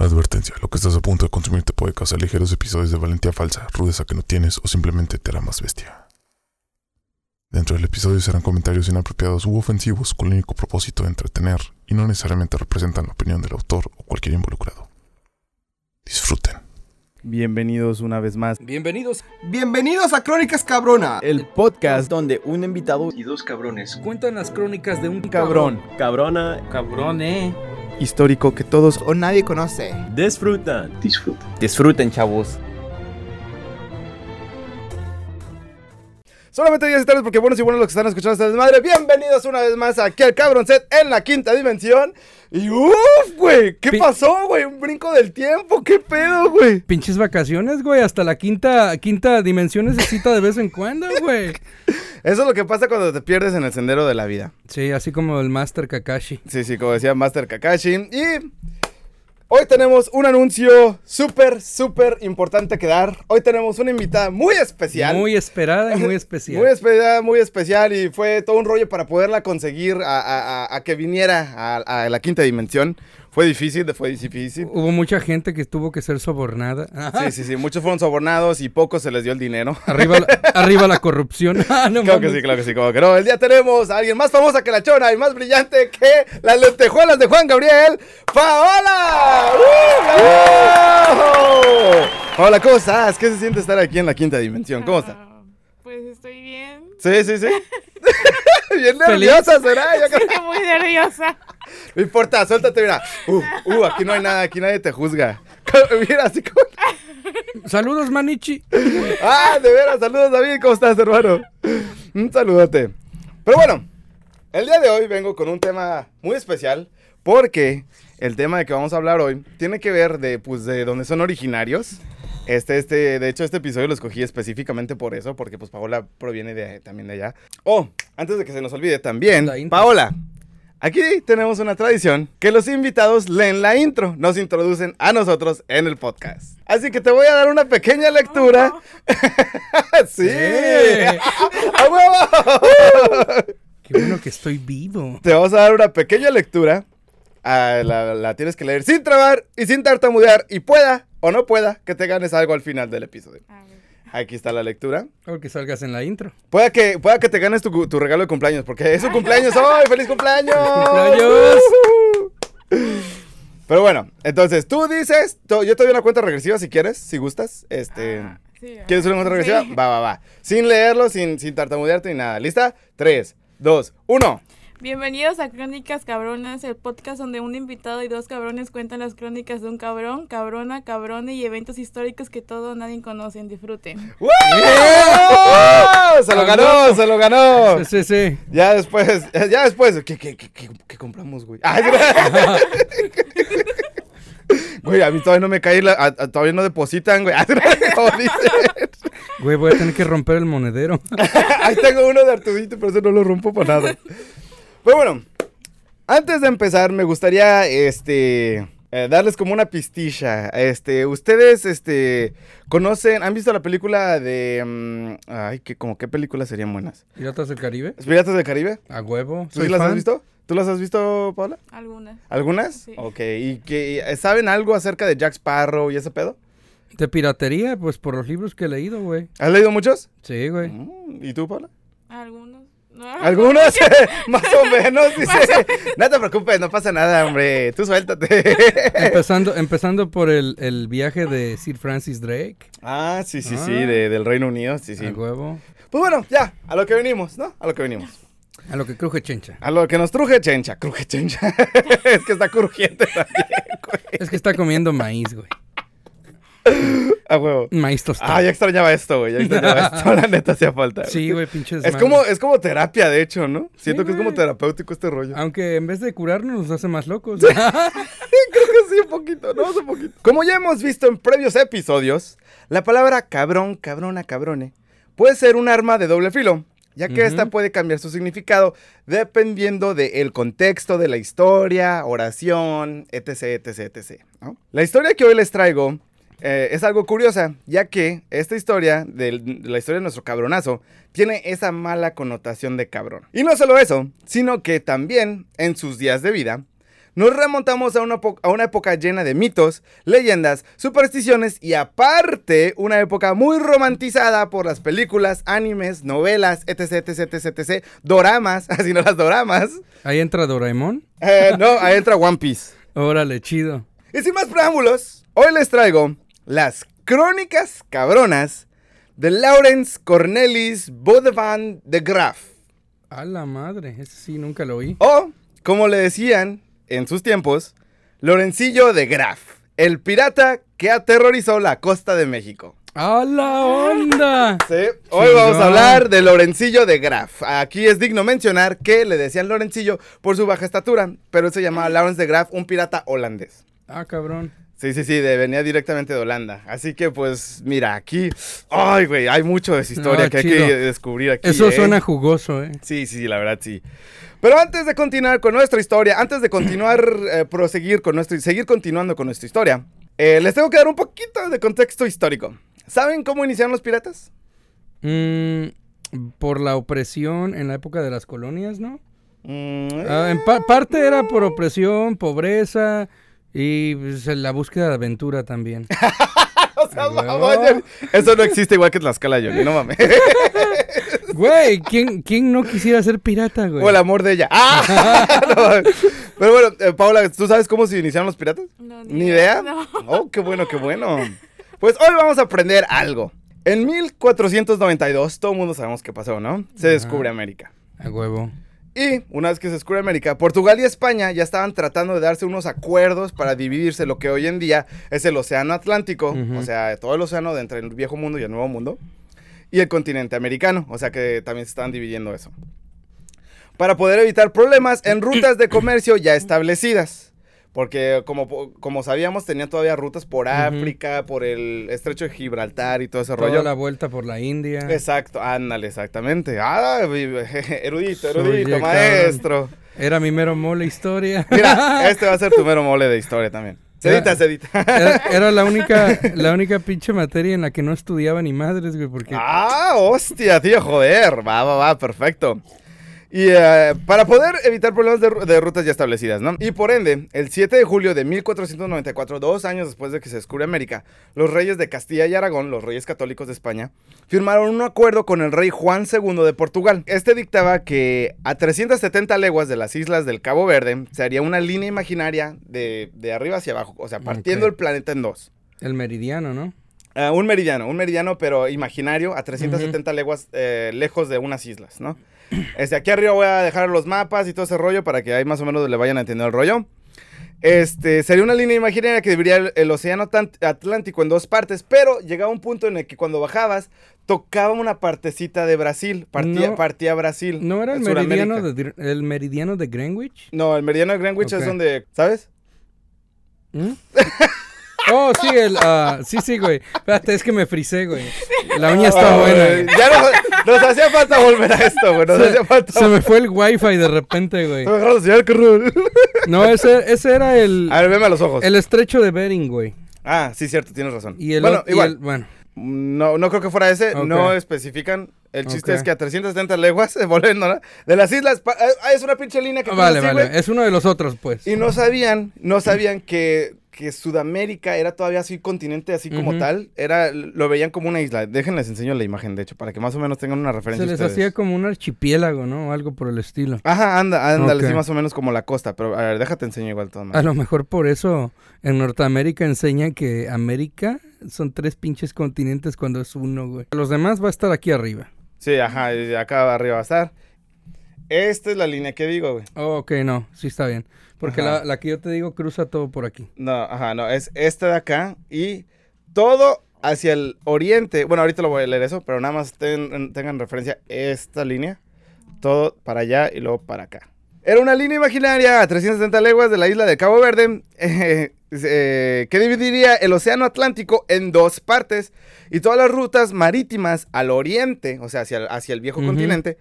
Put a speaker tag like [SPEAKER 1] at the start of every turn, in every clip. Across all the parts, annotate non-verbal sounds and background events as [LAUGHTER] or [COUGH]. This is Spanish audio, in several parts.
[SPEAKER 1] Advertencia, lo que estás a punto de consumir te puede causar ligeros episodios de valentía falsa, rudeza que no tienes o simplemente te hará más bestia. Dentro del episodio serán comentarios inapropiados u ofensivos con el único propósito de entretener y no necesariamente representan la opinión del autor o cualquier involucrado. Disfruten.
[SPEAKER 2] Bienvenidos una vez más.
[SPEAKER 3] Bienvenidos.
[SPEAKER 4] Bienvenidos a Crónicas Cabrona.
[SPEAKER 2] El podcast donde un invitado
[SPEAKER 5] y dos cabrones
[SPEAKER 3] Cuentan las crónicas de un
[SPEAKER 2] cabrón,
[SPEAKER 6] Cabrona,
[SPEAKER 3] Cabrón, eh.
[SPEAKER 2] Histórico que todos
[SPEAKER 4] O nadie conoce.
[SPEAKER 6] disfrutan.
[SPEAKER 5] disfrutan.
[SPEAKER 2] disfruten, chavos. Solamente días y tardes porque buenos y buenos los que están escuchando esta desmadre. Bienvenidos una vez más aquí al Cabron Set en la quinta dimensión. Y uff, güey, ¿qué
[SPEAKER 3] Pi-
[SPEAKER 2] pasó, güey? Un brinco del tiempo, ¿qué pedo, güey?
[SPEAKER 3] Pinches vacaciones, güey. Hasta la quinta, quinta dimensión necesita de vez en cuando, güey. [LAUGHS]
[SPEAKER 2] Eso es lo que pasa cuando te pierdes en el sendero de la vida.
[SPEAKER 3] Sí, así como el Master Kakashi.
[SPEAKER 2] Sí, sí, como decía Master Kakashi. Y hoy tenemos un anuncio súper, súper importante que dar. Hoy tenemos una invitada muy especial.
[SPEAKER 3] Muy esperada y muy [LAUGHS] especial.
[SPEAKER 2] Muy especial, muy especial y fue todo un rollo para poderla conseguir a, a- a- a que viniera a la quinta dimensión. Fue difícil, fue difícil.
[SPEAKER 3] Hubo mucha gente que tuvo que ser sobornada.
[SPEAKER 2] Sí, sí, sí, muchos fueron sobornados y pocos se les dio el dinero.
[SPEAKER 3] Arriba, la, [LAUGHS] arriba la corrupción. [LAUGHS] Ah, no
[SPEAKER 2] Claro que sí, claro que sí, como que no. El día tenemos a alguien más famosa que la chona y más brillante que las lentejuelas de Juan Gabriel, ¡Paola! ¡Uh! Paola, ¿cómo estás? ¿Qué se siente estar aquí en la quinta dimensión? ¿Cómo estás?
[SPEAKER 7] Pues estoy bien.
[SPEAKER 2] Sí, sí, sí. [LAUGHS] Bien nerviosa será. ya que-
[SPEAKER 7] Estoy muy nerviosa.
[SPEAKER 2] No importa, suéltate, mira. Uh, uh, aquí no hay nada, aquí nadie te juzga. [LAUGHS] Mira, así como...
[SPEAKER 3] Saludos, Manichi.
[SPEAKER 2] Ah, de veras, saludos David, ¿cómo estás, hermano? Un saludote. Pero bueno, el día de hoy vengo con un tema muy especial porque el tema de que vamos a hablar hoy tiene que ver de, pues, de dónde son originarios. Este, este, de hecho, este episodio lo escogí específicamente por eso, porque pues Paola proviene de, también de allá. Oh, antes de que se nos olvide también. Paola, aquí tenemos una tradición que los invitados leen la intro, nos introducen a nosotros en el podcast. Así que te voy a dar una pequeña lectura. [LAUGHS] sí. [LAUGHS] ¡A huevo!
[SPEAKER 3] Qué bueno que estoy vivo.
[SPEAKER 2] Te vamos a dar una pequeña lectura. Ah, la, la tienes que leer sin trabar y sin tartamudear y pueda o no pueda que te ganes algo al final del episodio.
[SPEAKER 7] A ver.
[SPEAKER 2] Aquí está la lectura.
[SPEAKER 3] O que salgas en la intro.
[SPEAKER 2] Pueda que, pueda que te ganes tu, tu regalo de cumpleaños, porque es su cumpleaños hoy. ¡Feliz cumpleaños!
[SPEAKER 3] cumpleaños!
[SPEAKER 2] Pero bueno, entonces tú dices, yo te doy una cuenta regresiva si quieres, si gustas. Este,
[SPEAKER 7] Ah, sí,
[SPEAKER 2] ¿Quieres una cuenta
[SPEAKER 7] sí.
[SPEAKER 2] regresiva? Va, va, va. Sin leerlo, sin, sin tartamudearte ni nada. ¿Lista? 3, 2, 1.
[SPEAKER 7] Bienvenidos a Crónicas Cabronas, el podcast donde un invitado y dos cabrones cuentan las crónicas de un cabrón, cabrona, cabrone y eventos históricos que todo nadie conoce. Disfruten.
[SPEAKER 2] Se lo ganó, se lo ganó.
[SPEAKER 3] Sí, sí, sí.
[SPEAKER 2] Ya después, ya después, ¿qué, qué, qué, qué- qué compramos, güey? Ay, [LAUGHS] Güey, a mí todavía no me cae, la- a- a- todavía no depositan, güey. [LAUGHS]
[SPEAKER 3] Güey, voy a tener que romper el monedero. [LAUGHS]
[SPEAKER 2] Ahí tengo uno de Artudito, pero ese no lo rompo para nada. Pero bueno, antes de empezar, me gustaría, este, eh, darles como una pistilla. Este, ustedes, este, conocen, ¿han visto la película de, mm, ay, qué, como qué películas serían buenas?
[SPEAKER 3] ¿Piratas del Caribe?
[SPEAKER 2] ¿Piratas del Caribe?
[SPEAKER 3] A huevo.
[SPEAKER 2] ¿Tú las has visto? ¿Tú las has visto, Paula?
[SPEAKER 7] Algunas.
[SPEAKER 2] ¿Algunas?
[SPEAKER 7] Sí.
[SPEAKER 2] Ok, ¿y que saben algo acerca de Jack Sparrow y ese pedo?
[SPEAKER 3] De piratería, pues por los libros que he leído, güey.
[SPEAKER 2] ¿Has leído muchos?
[SPEAKER 3] Sí, güey.
[SPEAKER 2] Mm, ¿Y tú, Paula?
[SPEAKER 7] Algunos. No, [LAUGHS]
[SPEAKER 2] ¿Algunos? [LAUGHS] Más o menos, dice. No te preocupes, no pasa nada, hombre. Tú suéltate. [LAUGHS]
[SPEAKER 3] Empezando, empezando por el, el viaje de Sir Francis Drake.
[SPEAKER 2] ah, sí, sí,
[SPEAKER 3] Ah.
[SPEAKER 2] sí, de- del Reino Unido, sí, sí.
[SPEAKER 3] A huevo.
[SPEAKER 2] Pues bueno, ya, a lo que venimos, ¿no? A lo que venimos.
[SPEAKER 3] A lo que cruje chencha.
[SPEAKER 2] A lo que nos truje chencha, cruje chencha. es que está crujiente también, güey.
[SPEAKER 3] Es que está comiendo maíz, güey. [LAUGHS]
[SPEAKER 2] A huevo.
[SPEAKER 3] Maíz tostado.
[SPEAKER 2] Ah, ya extrañaba esto, güey. Ya extrañaba [LAUGHS] esto. La neta hacía falta. güey.
[SPEAKER 3] Sí, güey, pinches.
[SPEAKER 2] Es como, es como terapia, de hecho, ¿no? Siento que es como terapéutico este rollo.
[SPEAKER 3] Aunque en vez de curarnos nos hace más locos. [LAUGHS]
[SPEAKER 2] Creo que sí, un poquito, no, un poquito. Como ya hemos visto en previos episodios, la palabra cabrón, cabrona, cabrone puede ser un arma de doble filo, ya que esta puede cambiar su significado dependiendo del contexto de la historia, oración, etc, etc, etc. ¿no? La historia que hoy les traigo eh, es algo curiosa, ya que esta historia, de la historia de nuestro cabronazo, tiene esa mala connotación de cabrón. Y no solo eso, sino que también en sus días de vida, nos remontamos a una, a una época llena de mitos, leyendas, supersticiones y aparte una época muy romantizada por las películas, animes, novelas, etc, etc, etc, etc, doramas, [LAUGHS] así no las doramas.
[SPEAKER 3] Ahí entra Doraemon.
[SPEAKER 2] Eh, no, ahí entra One Piece. [LAUGHS]
[SPEAKER 3] Órale, chido.
[SPEAKER 2] Y sin más preámbulos, hoy les traigo las crónicas cabronas de Lawrence Cornelis Bodevan de Graaf.
[SPEAKER 3] A la madre, ese sí nunca lo oí.
[SPEAKER 2] O, como le decían en sus tiempos, Lorencillo de Graaf, el pirata que aterrorizó la costa de México.
[SPEAKER 3] ¡A la onda! [LAUGHS]
[SPEAKER 2] Sí, hoy vamos a hablar de Lorencillo de Graaf. Aquí es digno mencionar que le decían Lorencillo por su baja estatura, pero él se llamaba Lawrence de Graaf, un pirata holandés.
[SPEAKER 3] Ah, cabrón.
[SPEAKER 2] Sí, sí, sí, de- venía directamente de Holanda. Así que, pues, mira, aquí. Ay, güey, hay mucho de esa historia
[SPEAKER 3] No,
[SPEAKER 2] que hay
[SPEAKER 3] chido.
[SPEAKER 2] que descubrir aquí.
[SPEAKER 3] Eso
[SPEAKER 2] ¿eh?
[SPEAKER 3] suena jugoso, ¿eh?
[SPEAKER 2] Sí, sí, sí, la verdad sí. Pero antes de continuar con nuestra historia, antes de continuar, eh, proseguir con nuestro, seguir continuando con nuestra historia, eh, les tengo que dar un poquito de contexto histórico. ¿Saben cómo iniciaron los piratas?
[SPEAKER 3] Mm, por la opresión en la época de las colonias, ¿no?
[SPEAKER 2] Mm,
[SPEAKER 3] Ah, en pa- parte era por opresión, pobreza y pues, la búsqueda de aventura también. [LAUGHS]
[SPEAKER 2] o sea, mamá, Eso no existe igual que Tlaxcala, Johnny, no mames. [LAUGHS]
[SPEAKER 3] Güey, ¿quién, ¿quién no quisiera ser pirata, güey?
[SPEAKER 2] o el amor de ella. ¡Ah! [LAUGHS] No. Pero bueno, eh, Paula, ¿tú sabes cómo se iniciaron los piratas?
[SPEAKER 7] No,
[SPEAKER 2] ¿Ni idea?
[SPEAKER 7] No.
[SPEAKER 2] Oh, qué bueno, qué bueno. Pues hoy vamos a aprender algo. En 1492, todo el mundo sabemos qué pasó, ¿no? Se descubre América.
[SPEAKER 3] A huevo.
[SPEAKER 2] Y una vez que se descubre América, Portugal y España ya estaban tratando de darse unos acuerdos para dividirse lo que hoy en día es el Océano Atlántico, o sea, todo el océano de entre el viejo mundo y el nuevo mundo, y el continente americano, o sea que también se estaban dividiendo eso. Para poder evitar problemas en rutas de comercio ya establecidas. Porque como, como sabíamos, tenían todavía rutas por África, por el estrecho de Gibraltar y todo ese
[SPEAKER 3] Toda
[SPEAKER 2] rollo.
[SPEAKER 3] la vuelta por la India.
[SPEAKER 2] Exacto, ándale, exactamente. Ah, [LAUGHS] erudito, erudito, maestro.
[SPEAKER 3] Era mi mero mole historia. [LAUGHS]
[SPEAKER 2] Mira, [LAUGHS] este va a ser tu mero mole de historia también. Se edita, se edita.
[SPEAKER 3] Era, era la única, la única pinche materia en la que no estudiaba ni madres, güey, porque
[SPEAKER 2] Ah, hostia, tío, joder. Va, va, va, perfecto. Y eh, para poder evitar problemas de, ru- de rutas ya establecidas, ¿no? Y por ende, el 7 de julio de 1494, dos años después de que se descubre América, los reyes de Castilla y Aragón, los reyes católicos de España, firmaron un acuerdo con el rey Juan II de Portugal. Este dictaba que a 370 leguas de las islas del Cabo Verde se haría una línea imaginaria de, de arriba hacia abajo, o sea, partiendo el planeta en dos.
[SPEAKER 3] el meridiano, ¿no?
[SPEAKER 2] Ah, un meridiano, un meridiano pero imaginario a 370 leguas eh, lejos de unas islas, ¿no? Este, aquí arriba voy a dejar los mapas y todo ese rollo para que ahí más o menos le vayan a entender el rollo. Este, sería una línea imaginaria que dividiría el, el océano Atlántico en dos partes, pero llegaba un punto en el que cuando bajabas tocaba una partecita de Brasil, partía,
[SPEAKER 3] No.
[SPEAKER 2] partía Brasil.
[SPEAKER 3] ¿No era el meridiano de, el meridiano de Greenwich?
[SPEAKER 2] No, el meridiano de Greenwich es donde, ¿sabes?
[SPEAKER 3] ¿Mm? [LAUGHS] Oh, sí, el, ah, sí, sí, güey. Espérate, es que me frisé, güey. La uña está
[SPEAKER 2] Ah,
[SPEAKER 3] buena.
[SPEAKER 2] güey. Ya nos, nos hacía falta volver a esto, güey. Nos hacía
[SPEAKER 3] Se,
[SPEAKER 2] falta.
[SPEAKER 3] se me fue el wifi de repente, güey.
[SPEAKER 2] Se.
[SPEAKER 3] No, ese, ese era el,
[SPEAKER 2] A ver, veme a los ojos.
[SPEAKER 3] el estrecho de Bering, güey.
[SPEAKER 2] Ah, sí, cierto, tienes razón.
[SPEAKER 3] Y el,
[SPEAKER 2] bueno,
[SPEAKER 3] y
[SPEAKER 2] igual,
[SPEAKER 3] el- bueno,
[SPEAKER 2] no, no creo que fuera ese, no especifican. El chiste es que a 370 leguas, [LAUGHS] volviendo, ¿no? De las islas, ah, es una pinche línea que
[SPEAKER 3] vale,
[SPEAKER 2] así,
[SPEAKER 3] vale.
[SPEAKER 2] güey.
[SPEAKER 3] Es uno de los otros, pues.
[SPEAKER 2] Y no sabían, no sabían que, que Sudamérica era todavía así continente así como tal. Era, lo veían como una isla. Déjenles enseño la imagen, de hecho, para que más o menos tengan una referencia
[SPEAKER 3] Se les
[SPEAKER 2] ustedes.
[SPEAKER 3] hacía como un archipiélago, ¿no? O algo por el estilo.
[SPEAKER 2] Ajá, anda, ándale,
[SPEAKER 3] Ok.
[SPEAKER 2] sí, más o menos como la costa. Pero a ver, déjate enseño igual todo.
[SPEAKER 3] A lo mejor por eso en Norteamérica enseñan que América son tres pinches continentes cuando es uno, güey. Los demás va a estar aquí arriba.
[SPEAKER 2] Sí, ajá, acá arriba va a estar. Esta es la línea que digo, güey.
[SPEAKER 3] Oh, ok, no, sí está bien. Porque la, la que yo te digo cruza todo por aquí.
[SPEAKER 2] No, ajá, no, es esta de acá y todo hacia el oriente. Bueno, ahorita lo voy a leer eso, pero nada más ten- tengan referencia esta línea. Todo para allá y luego para acá. Era una línea imaginaria a 370 leguas de la isla de Cabo Verde eh, [LAUGHS] eh, que dividiría el océano Atlántico en dos partes y todas las rutas marítimas al oriente, o sea, hacia, hacia el viejo continente,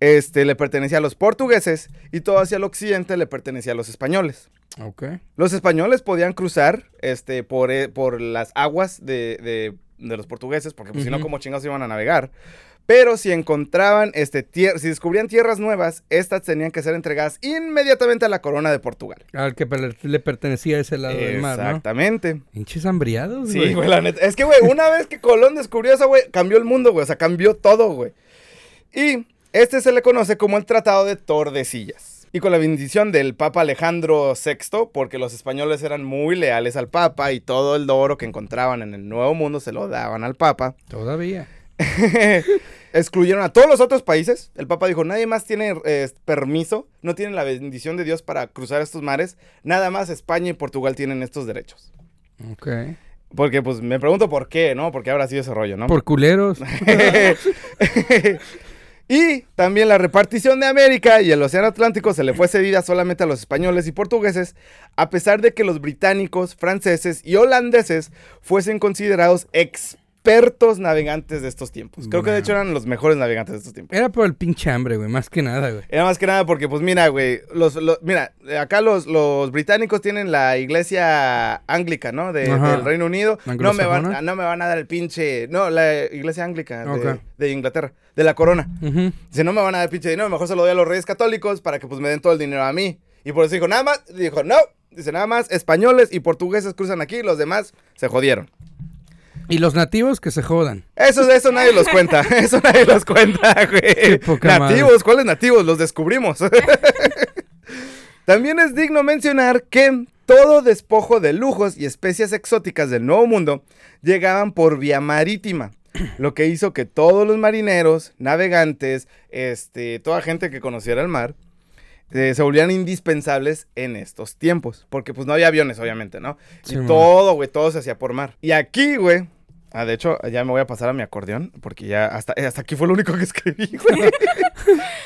[SPEAKER 2] este, le pertenecía a los portugueses y todo hacia el occidente le pertenecía a los españoles.
[SPEAKER 3] Ok.
[SPEAKER 2] Los españoles podían cruzar este, por, eh, por las aguas de, de- de los portugueses, porque pues, si no, como chingados iban a navegar. Pero si encontraban, este, si descubrían tierras nuevas, estas tenían que ser entregadas inmediatamente a la corona de Portugal.
[SPEAKER 3] Al que per- le pertenecía a ese lado del mar, ¿no?
[SPEAKER 2] Exactamente.
[SPEAKER 3] Hinches hambriados,
[SPEAKER 2] Sí,
[SPEAKER 3] güey.
[SPEAKER 2] güey, la neta. Es que, güey, una vez que Colón descubrió eso, güey, cambió el mundo, güey. O sea, cambió todo, güey. Y este se le conoce como el Tratado de Tordesillas. Y con la bendición del Papa Alejandro VI, porque los españoles eran muy leales al Papa y todo el oro que encontraban en el Nuevo Mundo se lo daban al Papa.
[SPEAKER 3] Todavía. [LAUGHS]
[SPEAKER 2] Excluyeron a todos los otros países. El Papa dijo, nadie más tiene eh, permiso, no tienen la bendición de Dios para cruzar estos mares. Nada más España y Portugal tienen estos derechos.
[SPEAKER 3] Ok.
[SPEAKER 2] Porque, pues, me pregunto por qué, ¿no? Porque ahora sí ese rollo, ¿no?
[SPEAKER 3] Por culeros. [LAUGHS] [LAUGHS]
[SPEAKER 2] y también la repartición de América y el Océano Atlántico se le fue cedida solamente a los españoles y portugueses, a pesar de que los británicos, franceses y holandeses fuesen considerados expertos navegantes de estos tiempos. Creo que de hecho eran los mejores navegantes de estos tiempos.
[SPEAKER 3] Era por el pinche hambre, güey. Más que nada, güey.
[SPEAKER 2] Era más que nada porque, pues mira, güey, los, los- mira, acá los, los británicos tienen la iglesia anglica, ¿no? De- del Reino Unido. No me, van, no me van a dar el pinche, no, la iglesia anglica de Inglaterra, de la corona. Dice, no me van a dar pinche dinero, mejor se lo doy a los reyes católicos para que pues me den todo el dinero a mí. Y por eso dijo, nada más, dijo, no, dice, nada más, españoles y portugueses cruzan aquí, los demás se jodieron.
[SPEAKER 3] Y los nativos que se jodan.
[SPEAKER 2] Eso, eso nadie los cuenta, [LAUGHS] eso nadie los cuenta, güey. Nativos, ¿cuáles nativos? Los descubrimos. [LAUGHS] También es digno mencionar que todo despojo de lujos y especies exóticas del Nuevo Mundo llegaban por vía marítima, lo que hizo que todos los marineros, navegantes, este, toda gente que conociera el mar, eh, se volvieran indispensables en estos tiempos, porque pues no había aviones, obviamente, ¿no?
[SPEAKER 3] Sí,
[SPEAKER 2] y
[SPEAKER 3] man.
[SPEAKER 2] todo, güey, todo se hacía por mar. Y aquí, güey, ah, de hecho, ya me voy a pasar a mi acordeón, porque ya hasta, eh, hasta aquí fue lo único que escribí, [LAUGHS] güey.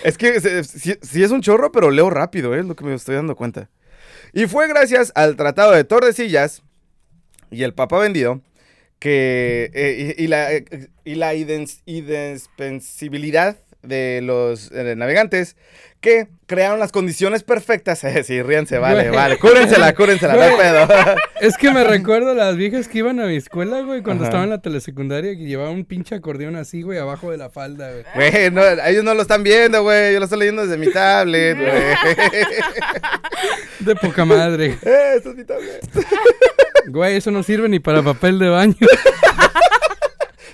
[SPEAKER 2] es que sí es un chorro, pero leo rápido, ¿eh? es lo que me estoy dando cuenta. Y fue gracias al Tratado de Tordesillas y el Papa Vendido que y, y la, eh, y la idens- indispensabilidad de los eh, navegantes que crearon las condiciones perfectas. [LAUGHS] Eh, sí, ríanse, vale,
[SPEAKER 3] Güey.
[SPEAKER 2] vale. Cúrensela, [LAUGHS] cúrensela, no hay pedo. [LAUGHS]
[SPEAKER 3] Es que me recuerdo a las viejas que iban a mi escuela, güey, cuando
[SPEAKER 2] Ajá.
[SPEAKER 3] estaba en la telesecundaria, que llevaban un pinche acordeón así, güey, abajo de la falda, güey.
[SPEAKER 2] Güey, no, ellos no lo están viendo, güey. Yo lo estoy leyendo desde mi tablet, güey.
[SPEAKER 3] De poca madre.
[SPEAKER 2] eh, esto es mi tablet.
[SPEAKER 3] Güey, eso no sirve ni para papel de baño.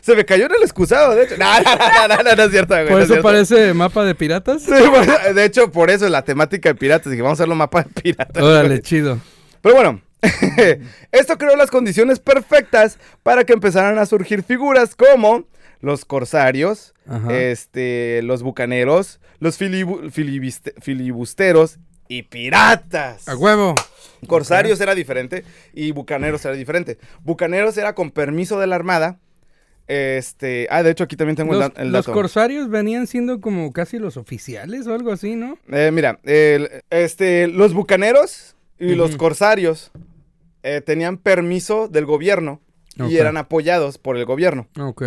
[SPEAKER 2] Se me cayó en el excusado, de hecho. No, no, no, no, no, es cierto, güey.
[SPEAKER 3] Por eso parece mapa de piratas.
[SPEAKER 2] Sí, bueno, de hecho, por eso la temática de piratas. Dije, vamos a hacerlo mapa de piratas.
[SPEAKER 3] Órale, chido.
[SPEAKER 2] Pero bueno, [LAUGHS] esto creó las condiciones perfectas para que empezaran a surgir figuras como los corsarios,
[SPEAKER 3] Ajá.
[SPEAKER 2] este, los bucaneros, los filibu- filibusteros y piratas.
[SPEAKER 3] A huevo.
[SPEAKER 2] Corsarios era diferente y bucaneros era diferente. Bucaneros era con permiso de la armada. Este, ah, de hecho aquí también tengo el
[SPEAKER 3] Los,
[SPEAKER 2] el
[SPEAKER 3] los
[SPEAKER 2] dato.
[SPEAKER 3] corsarios venían siendo como casi los oficiales o algo así, ¿no?
[SPEAKER 2] Eh, mira, el- este, los bucaneros y los corsarios eh, tenían permiso del gobierno y eran apoyados por el gobierno.
[SPEAKER 3] Ok.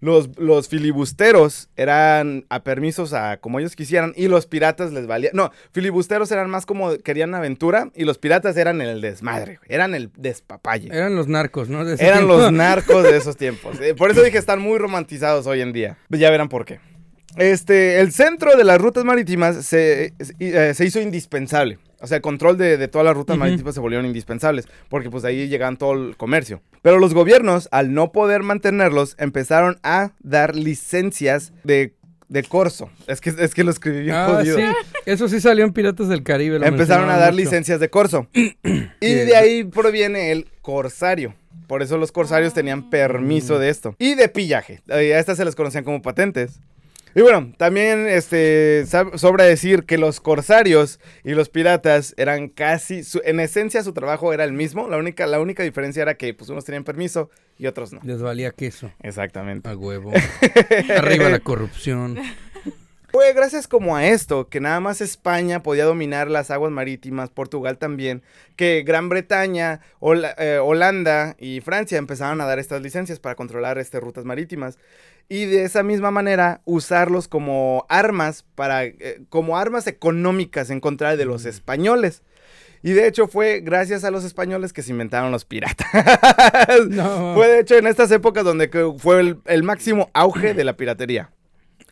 [SPEAKER 2] Los, los filibusteros eran a permisos a como ellos quisieran y los piratas les valía. No, filibusteros eran más como querían aventura y los piratas eran el desmadre, eran el despapalle.
[SPEAKER 3] Eran los narcos, ¿no? De
[SPEAKER 2] Eran
[SPEAKER 3] tiempo.
[SPEAKER 2] los narcos de [LAUGHS] esos tiempos. Eh, por eso dije están muy romantizados hoy en día. Ya verán por qué. Este, el centro de las rutas marítimas se, eh, se hizo indispensable. O sea, el control de, de todas las rutas marítimas se volvieron indispensables, porque pues ahí llegaban todo el comercio. Pero los gobiernos, al no poder mantenerlos, empezaron a dar licencias de, de corso. Es que, es que lo escribí bien
[SPEAKER 3] Ah,
[SPEAKER 2] jodido.
[SPEAKER 3] sí. Eso sí salió en Piratas del Caribe. lo
[SPEAKER 2] Empezaron a dar
[SPEAKER 3] mucho.
[SPEAKER 2] licencias de corso. [CLEARS THROAT] y de ahí proviene el corsario. Por eso los corsarios tenían permiso de esto. Y de pillaje. A estas se les conocían como patentes. Y bueno, también este, sobra decir que los corsarios y los piratas eran casi, su- en esencia su trabajo era el mismo. La única, la única diferencia era que pues, unos tenían permiso y otros no.
[SPEAKER 3] Les valía queso.
[SPEAKER 2] Exactamente.
[SPEAKER 3] A huevo. [LAUGHS] Arriba la corrupción.
[SPEAKER 2] Fue gracias como a esto que nada más España podía dominar las aguas marítimas, Portugal también, que Gran Bretaña, eh, Holanda y Francia empezaron a dar estas licencias para controlar este, rutas marítimas. Y de esa misma manera usarlos como armas para eh, como armas económicas en contra de los españoles. Y de hecho fue gracias a los españoles que se inventaron los piratas. [LAUGHS]
[SPEAKER 3] No.
[SPEAKER 2] Fue de hecho en estas épocas donde fue el, el máximo auge de la piratería.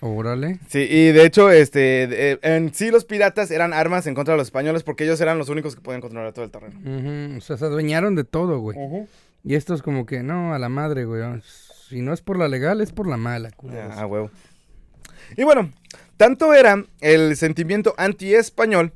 [SPEAKER 3] Órale.
[SPEAKER 2] Sí, y de hecho, este, en sí los piratas eran armas en contra de los españoles porque ellos eran los únicos que podían controlar todo el terreno.
[SPEAKER 3] Ujú, O sea, se adueñaron de todo, güey. Y esto es como que, no, a la madre, güey. Si no es por la legal, es por la mala, culeros.
[SPEAKER 2] Ah, huevo. Y bueno, tanto era el sentimiento anti-español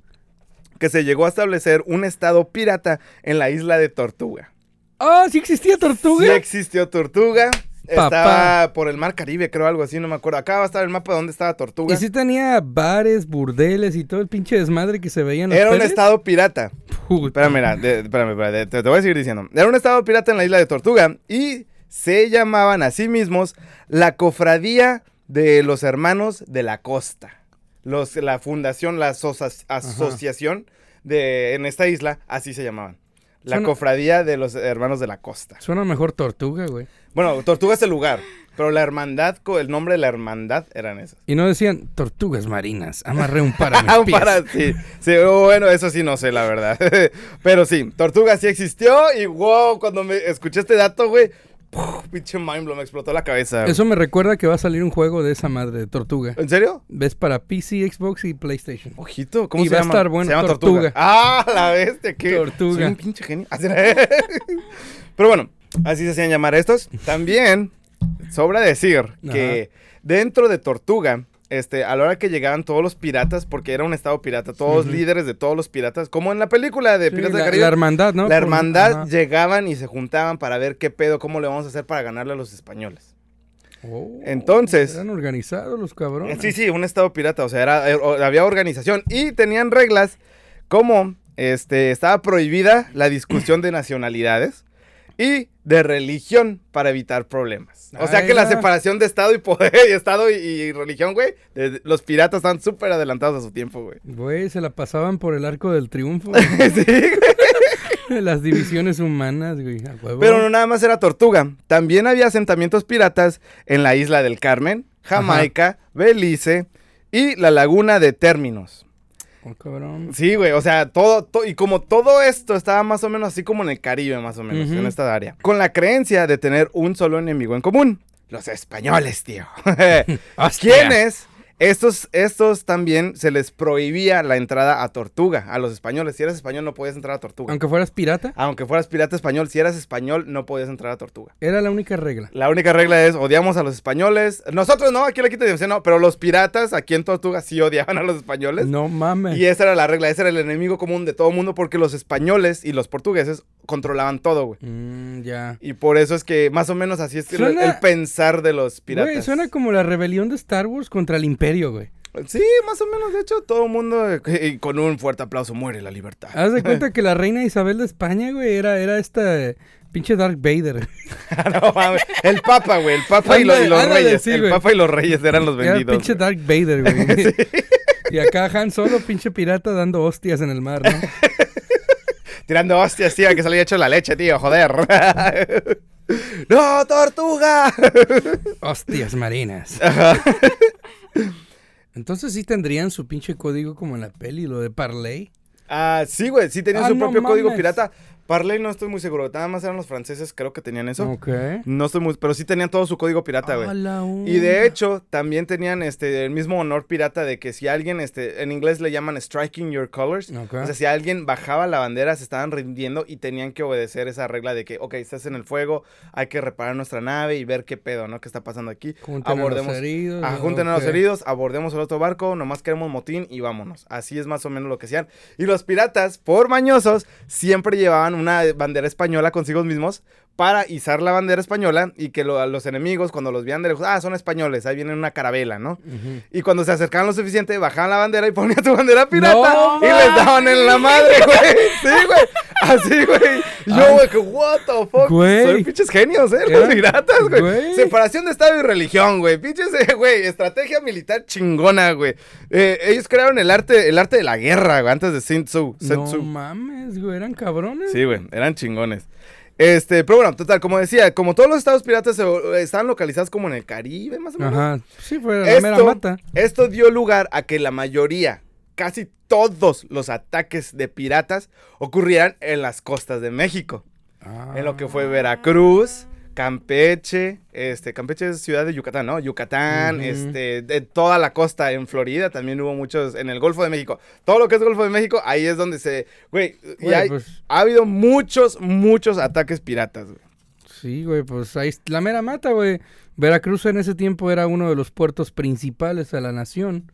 [SPEAKER 2] que se llegó a establecer un estado pirata en la isla de Tortuga.
[SPEAKER 3] ¡Ah, sí existía tortuga!
[SPEAKER 2] Sí existió Tortuga.
[SPEAKER 3] Papá.
[SPEAKER 2] Estaba por el mar Caribe, creo, algo así, no me acuerdo. Acá va a estar el mapa de dónde estaba Tortuga.
[SPEAKER 3] y sí tenía bares, burdeles y todo el pinche desmadre que se veía en los
[SPEAKER 2] Era un estado pirata.
[SPEAKER 3] Puta.
[SPEAKER 2] Espérame, mira, de- espérame, espérame, te, te voy a seguir diciendo. Era un estado pirata en la isla de Tortuga y se llamaban a sí mismos la cofradía de los hermanos de la costa. Los, la fundación, la asocia- asociación de, en esta isla, así se llamaban. La
[SPEAKER 3] Suena-
[SPEAKER 2] cofradía de los hermanos de la costa.
[SPEAKER 3] Suena mejor tortuga, güey.
[SPEAKER 2] Bueno, Tortuga es el lugar, pero la hermandad, el nombre de la hermandad eran esas.
[SPEAKER 3] Y no decían tortugas marinas. Amarré un par a mis [LAUGHS]
[SPEAKER 2] Ah, un
[SPEAKER 3] pies.
[SPEAKER 2] para- sí, sí, oh, bueno, eso sí no sé, la verdad. [LAUGHS] Pero sí, Tortuga sí existió y wow, cuando me escuché este dato, güey, pinche mind blow, me explotó la cabeza.
[SPEAKER 3] Eso me recuerda que va a salir un juego de esa madre de tortuga.
[SPEAKER 2] ¿En serio?
[SPEAKER 3] Ves para PC, Xbox y PlayStation.
[SPEAKER 2] Ojito, ¿cómo
[SPEAKER 3] Y
[SPEAKER 2] se
[SPEAKER 3] va a
[SPEAKER 2] llama?
[SPEAKER 3] estar bueno,
[SPEAKER 2] Se llama
[SPEAKER 3] Tortuga.
[SPEAKER 2] Tortuga. Ah, la bestia, qué.
[SPEAKER 3] Tortuga.
[SPEAKER 2] Soy un pinche genio. [LAUGHS] Pero bueno, así se hacían llamar estos. También sobra decir que dentro de Tortuga, este, a la hora que llegaban todos los piratas, porque era un estado pirata, todos
[SPEAKER 3] Ujú.
[SPEAKER 2] líderes de todos los piratas, como en la película de
[SPEAKER 3] Sí,
[SPEAKER 2] Piratas
[SPEAKER 3] la,
[SPEAKER 2] del Caribe.
[SPEAKER 3] la hermandad, ¿no?
[SPEAKER 2] La hermandad
[SPEAKER 3] ajá.
[SPEAKER 2] llegaban y se juntaban para ver qué pedo, cómo le vamos a hacer para ganarle a los españoles.
[SPEAKER 3] Oh,
[SPEAKER 2] Entonces-
[SPEAKER 3] Eran organizados los cabrones.
[SPEAKER 2] Sí, sí, un estado pirata, o sea, era, eh, había organización y tenían reglas como este, estaba prohibida la discusión de nacionalidades y de religión para evitar problemas. O sea
[SPEAKER 3] Ah,
[SPEAKER 2] que la
[SPEAKER 3] era.
[SPEAKER 2] separación de Estado y poder, [LAUGHS] y Estado y, y religión, güey, los piratas están súper adelantados a su tiempo, güey.
[SPEAKER 3] Güey, se la pasaban por el arco del triunfo. [LAUGHS]
[SPEAKER 2] Sí, güey.
[SPEAKER 3] Las divisiones humanas, güey. a huevo.
[SPEAKER 2] Pero no nada más era Tortuga. También había asentamientos piratas en la isla del Carmen, Jamaica, Belice y la laguna de Términos.
[SPEAKER 3] Oh, cabrón.
[SPEAKER 2] Sí, güey, o sea, todo, to- y como todo esto estaba más o menos así como en el Caribe, más o menos, en esta área. Con la creencia de tener un solo enemigo en común. Los españoles, tío. [LAUGHS] ¿Quiénes? Estos, estos también se les prohibía la entrada a Tortuga, a los españoles. Si eras español no podías entrar a Tortuga.
[SPEAKER 3] Aunque fueras pirata,
[SPEAKER 2] Aunque fueras pirata español, si eras español no podías entrar a Tortuga.
[SPEAKER 3] era la única regla.
[SPEAKER 2] La única regla es odiamos a los españoles. Nosotros no, aquí en la quinta dimensión no, pero los piratas aquí en Tortuga sí odiaban a los españoles.
[SPEAKER 3] No mames.
[SPEAKER 2] Y esa era la regla, ese era el enemigo común de todo el mundo porque los españoles y los portugueses controlaban todo, güey.
[SPEAKER 3] Mm, ya.
[SPEAKER 2] Y por eso es que más o menos así es el-
[SPEAKER 3] Suena-
[SPEAKER 2] el pensar de los piratas.
[SPEAKER 3] Güey, suena como la rebelión de Star Wars contra el Imperio, güey.
[SPEAKER 2] Sí, más o menos, de hecho, todo el mundo eh, y con un fuerte aplauso muere la libertad.
[SPEAKER 3] Haz de [LAUGHS] cuenta que la reina Isabel de España, güey, era, era esta pinche Darth Vader. [LAUGHS]
[SPEAKER 2] No mames, el papa, güey, el papa y, lo- y los reyes.
[SPEAKER 3] sí,
[SPEAKER 2] el
[SPEAKER 3] güey.
[SPEAKER 2] papa y los reyes eran los
[SPEAKER 3] Era
[SPEAKER 2] vendidos.
[SPEAKER 3] pinche
[SPEAKER 2] güey.
[SPEAKER 3] Darth Vader, güey. [LAUGHS] Y acá Han Solo, pinche pirata, dando hostias en el mar, ¿no?
[SPEAKER 2] Tirando hostias, tío, que se le había hecho la leche, tío, joder. ¡No, tortuga!
[SPEAKER 3] Hostias marinas. Entonces sí tendrían su pinche código como en la peli, lo de Parley.
[SPEAKER 2] Ah, sí, güey, sí tenían
[SPEAKER 3] Ah,
[SPEAKER 2] su
[SPEAKER 3] no
[SPEAKER 2] propio código pirata. Parley no estoy muy seguro, nada más eran los franceses, creo que tenían eso.
[SPEAKER 3] Ok.
[SPEAKER 2] No estoy muy, pero sí tenían todo su código pirata, güey.
[SPEAKER 3] A
[SPEAKER 2] Y de hecho, también tenían este el mismo honor pirata de que si alguien, este, en inglés le llaman striking your colors.
[SPEAKER 3] Ok.
[SPEAKER 2] O sea, si alguien bajaba la bandera, se estaban rindiendo y tenían que obedecer esa regla de que, ok, estás en el fuego, hay que reparar nuestra nave y ver qué pedo, ¿no? ¿Qué está pasando aquí?
[SPEAKER 3] Junten a los heridos.
[SPEAKER 2] Ah, junten a los heridos, abordemos el otro barco, nomás queremos motín y vámonos. Así es más o menos lo que hacían. Y los piratas, por mañosos, siempre llevaban una bandera española consigo mismos para izar la bandera española y que lo- a los enemigos, cuando los veían de lejos, ah, son españoles, ahí viene una carabela, ¿no? Y cuando se acercaban lo suficiente, bajaban la bandera y ponían tu bandera pirata
[SPEAKER 3] ¡No
[SPEAKER 2] y les daban en la madre, güey. Sí, güey. Así, güey. Yo, güey, que what the fuck.
[SPEAKER 3] Güey.
[SPEAKER 2] Son pinches genios, eh, los piratas, güey.
[SPEAKER 3] güey.
[SPEAKER 2] Separación de Estado y religión, güey. Pinches, eh, güey, estrategia militar chingona, güey. Eh, ellos crearon el arte, el arte de la guerra, güey, antes de Sun Tzu. Sun
[SPEAKER 3] No
[SPEAKER 2] Tzu.
[SPEAKER 3] mames, güey, eran cabrones.
[SPEAKER 2] Sí, güey, eran chingones. Este, pero bueno, total, como decía, como todos los estados piratas se- estaban localizados como en el Caribe, más o menos.
[SPEAKER 3] Ajá. Sí, fue la mera
[SPEAKER 2] Esto,
[SPEAKER 3] mata.
[SPEAKER 2] esto dio lugar a que la mayoría, casi todos los ataques de piratas ocurrieran en las costas de México. En lo que fue Veracruz, Campeche, este, Campeche es ciudad de Yucatán, ¿no? Yucatán, este, de toda la costa en Florida, también hubo muchos en el Golfo de México. Todo lo que es Golfo de México, ahí es donde se, güey, y hay-
[SPEAKER 3] pues,
[SPEAKER 2] ha habido muchos, muchos ataques piratas, güey.
[SPEAKER 3] sí, güey, pues ahí la mera mata, güey. Veracruz en ese tiempo era uno de los puertos principales a la nación.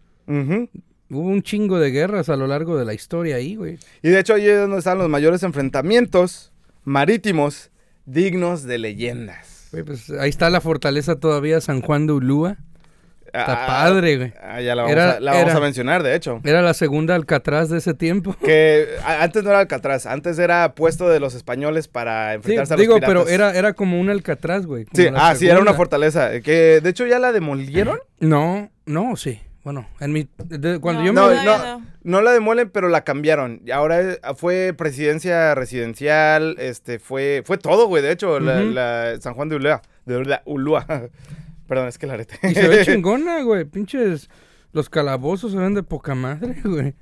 [SPEAKER 3] Hubo un chingo de guerras a lo largo de la historia ahí, güey.
[SPEAKER 2] Y de hecho ahí es donde están los mayores enfrentamientos marítimos dignos de leyendas.
[SPEAKER 3] Güey, pues ahí está la fortaleza todavía, San Juan de Ulúa. Está
[SPEAKER 2] Ah,
[SPEAKER 3] padre, güey.
[SPEAKER 2] ah, ya la vamos,
[SPEAKER 3] Era-
[SPEAKER 2] a, la vamos
[SPEAKER 3] era-
[SPEAKER 2] a mencionar, de hecho.
[SPEAKER 3] Era la segunda Alcatraz de ese tiempo.
[SPEAKER 2] Que antes no era Alcatraz, antes era puesto de los españoles para
[SPEAKER 3] Sí,
[SPEAKER 2] enfrentarse a los
[SPEAKER 3] digo,
[SPEAKER 2] piratas.
[SPEAKER 3] pero era, era como un Alcatraz, güey.
[SPEAKER 2] Sí, ah, sí, era una fortaleza. Que de hecho ya la demolieron.
[SPEAKER 3] No, no, sí. Bueno, en mi... de- cuando
[SPEAKER 7] No,
[SPEAKER 3] yo me...
[SPEAKER 2] no,
[SPEAKER 7] no.
[SPEAKER 2] No la demuelen, pero la cambiaron. Y ahora es- fue presidencia residencial, este, fue, fue todo, güey. De hecho, la, San Juan de Ulúa, de Ulúa, Ulúa. [LAUGHS] Perdón, es que la arete.
[SPEAKER 3] Y se ve [LAUGHS] chingona, güey. Pinches... Los calabozos se ven de poca madre, [LAUGHS] güey.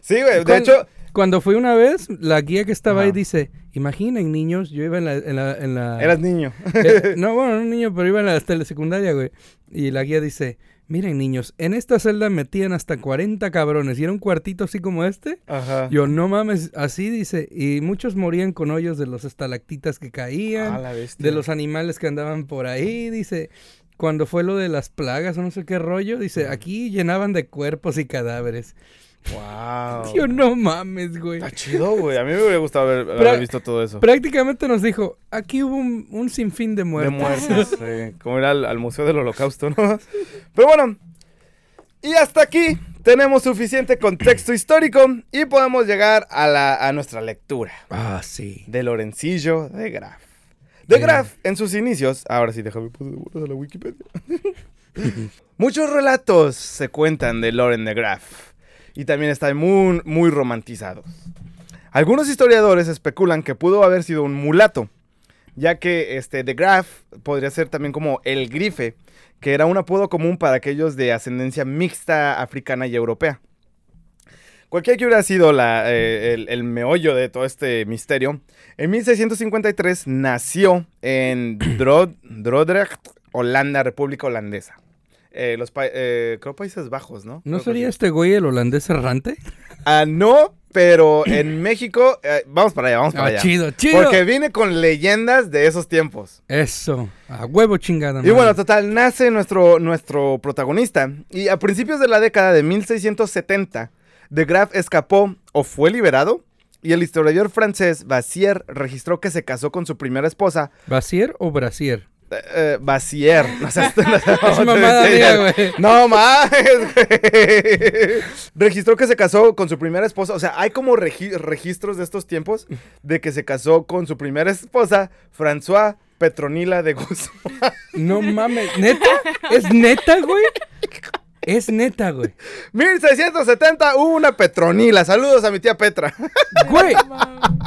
[SPEAKER 2] sí, güey. De hecho,
[SPEAKER 3] Cuando fui una vez, la guía que estaba ahí
[SPEAKER 2] Ajá.
[SPEAKER 3] dice, imaginen niños, yo iba en la... En la, en la-
[SPEAKER 2] eras niño.
[SPEAKER 3] Eh, no, bueno, no un niño, pero iba en la telesecundaria, güey. Y la guía dice, miren niños, en esta celda metían hasta 40 cabrones. Y era un cuartito así como este.
[SPEAKER 2] Ajá.
[SPEAKER 3] Yo, no mames, así dice. Y muchos morían con hoyos de los estalactitas que caían.
[SPEAKER 2] Ah, la bestia.
[SPEAKER 3] de los animales que andaban por ahí, dice. Cuando fue lo de las plagas o no sé qué rollo, dice, aquí llenaban de cuerpos y cadáveres.
[SPEAKER 2] Wow.
[SPEAKER 3] Yo, no mames, güey.
[SPEAKER 2] Está chido, güey. A mí me hubiera gustado haber, haber visto todo eso.
[SPEAKER 3] Prácticamente nos dijo, aquí hubo un, un sinfín de
[SPEAKER 2] de
[SPEAKER 3] muertes.
[SPEAKER 2] muertes. [LAUGHS] sí, como ir al, al Museo del Holocausto, ¿no? Pero bueno. Y hasta aquí tenemos suficiente contexto histórico y podemos llegar a, la, a nuestra lectura
[SPEAKER 3] Ah, sí.
[SPEAKER 2] de Lorencillo de Graf. De
[SPEAKER 3] Bien.
[SPEAKER 2] Graf, en sus inicios, ahora sí, déjame poner a la Wikipedia. [LAUGHS] Muchos relatos se cuentan de Loren de Graf y también están muy, muy romantizados. Algunos historiadores especulan que pudo haber sido un mulato, ya que este, de Graf podría ser también como el grife, que era un apodo común para aquellos de ascendencia mixta africana y europea. Cualquiera que hubiera sido la, eh, el, el meollo de todo este misterio, en 1653 nació en Drod- Dordrecht, Holanda, República Holandesa. Eh, los pa- eh, creo Países Bajos, ¿no?
[SPEAKER 3] ¿No
[SPEAKER 2] Creo
[SPEAKER 3] sería este güey el holandés errante?
[SPEAKER 2] Ah, no, pero en [LAUGHS] México, eh, vamos para allá, vamos para
[SPEAKER 3] Ah,
[SPEAKER 2] allá.
[SPEAKER 3] chido, chido.
[SPEAKER 2] Porque vine con leyendas de esos tiempos.
[SPEAKER 3] Eso, a huevo chingada.
[SPEAKER 2] Y bueno, total, nace nuestro, nuestro protagonista. Y a principios de la década de 1670, de Graaf escapó o fue liberado. Y el historiador francés Bassier registró que se casó con su primera esposa,
[SPEAKER 3] ¿Basier o Brasier?
[SPEAKER 2] Eh, eh, Bassier. No seas- no seas- [LAUGHS]
[SPEAKER 3] mamada mía, güey.
[SPEAKER 2] No más. güey. Registró que se casó con su primera esposa. O sea, hay como regi- registros de estos tiempos de que se casó con su primera esposa, François Petronila de Guzmán.
[SPEAKER 3] No mames, ¿neta? ¿Es neta, güey? Es neta, güey.
[SPEAKER 2] 1670 hubo una Petronila. Saludos a mi tía Petra. [LAUGHS]
[SPEAKER 3] Güey,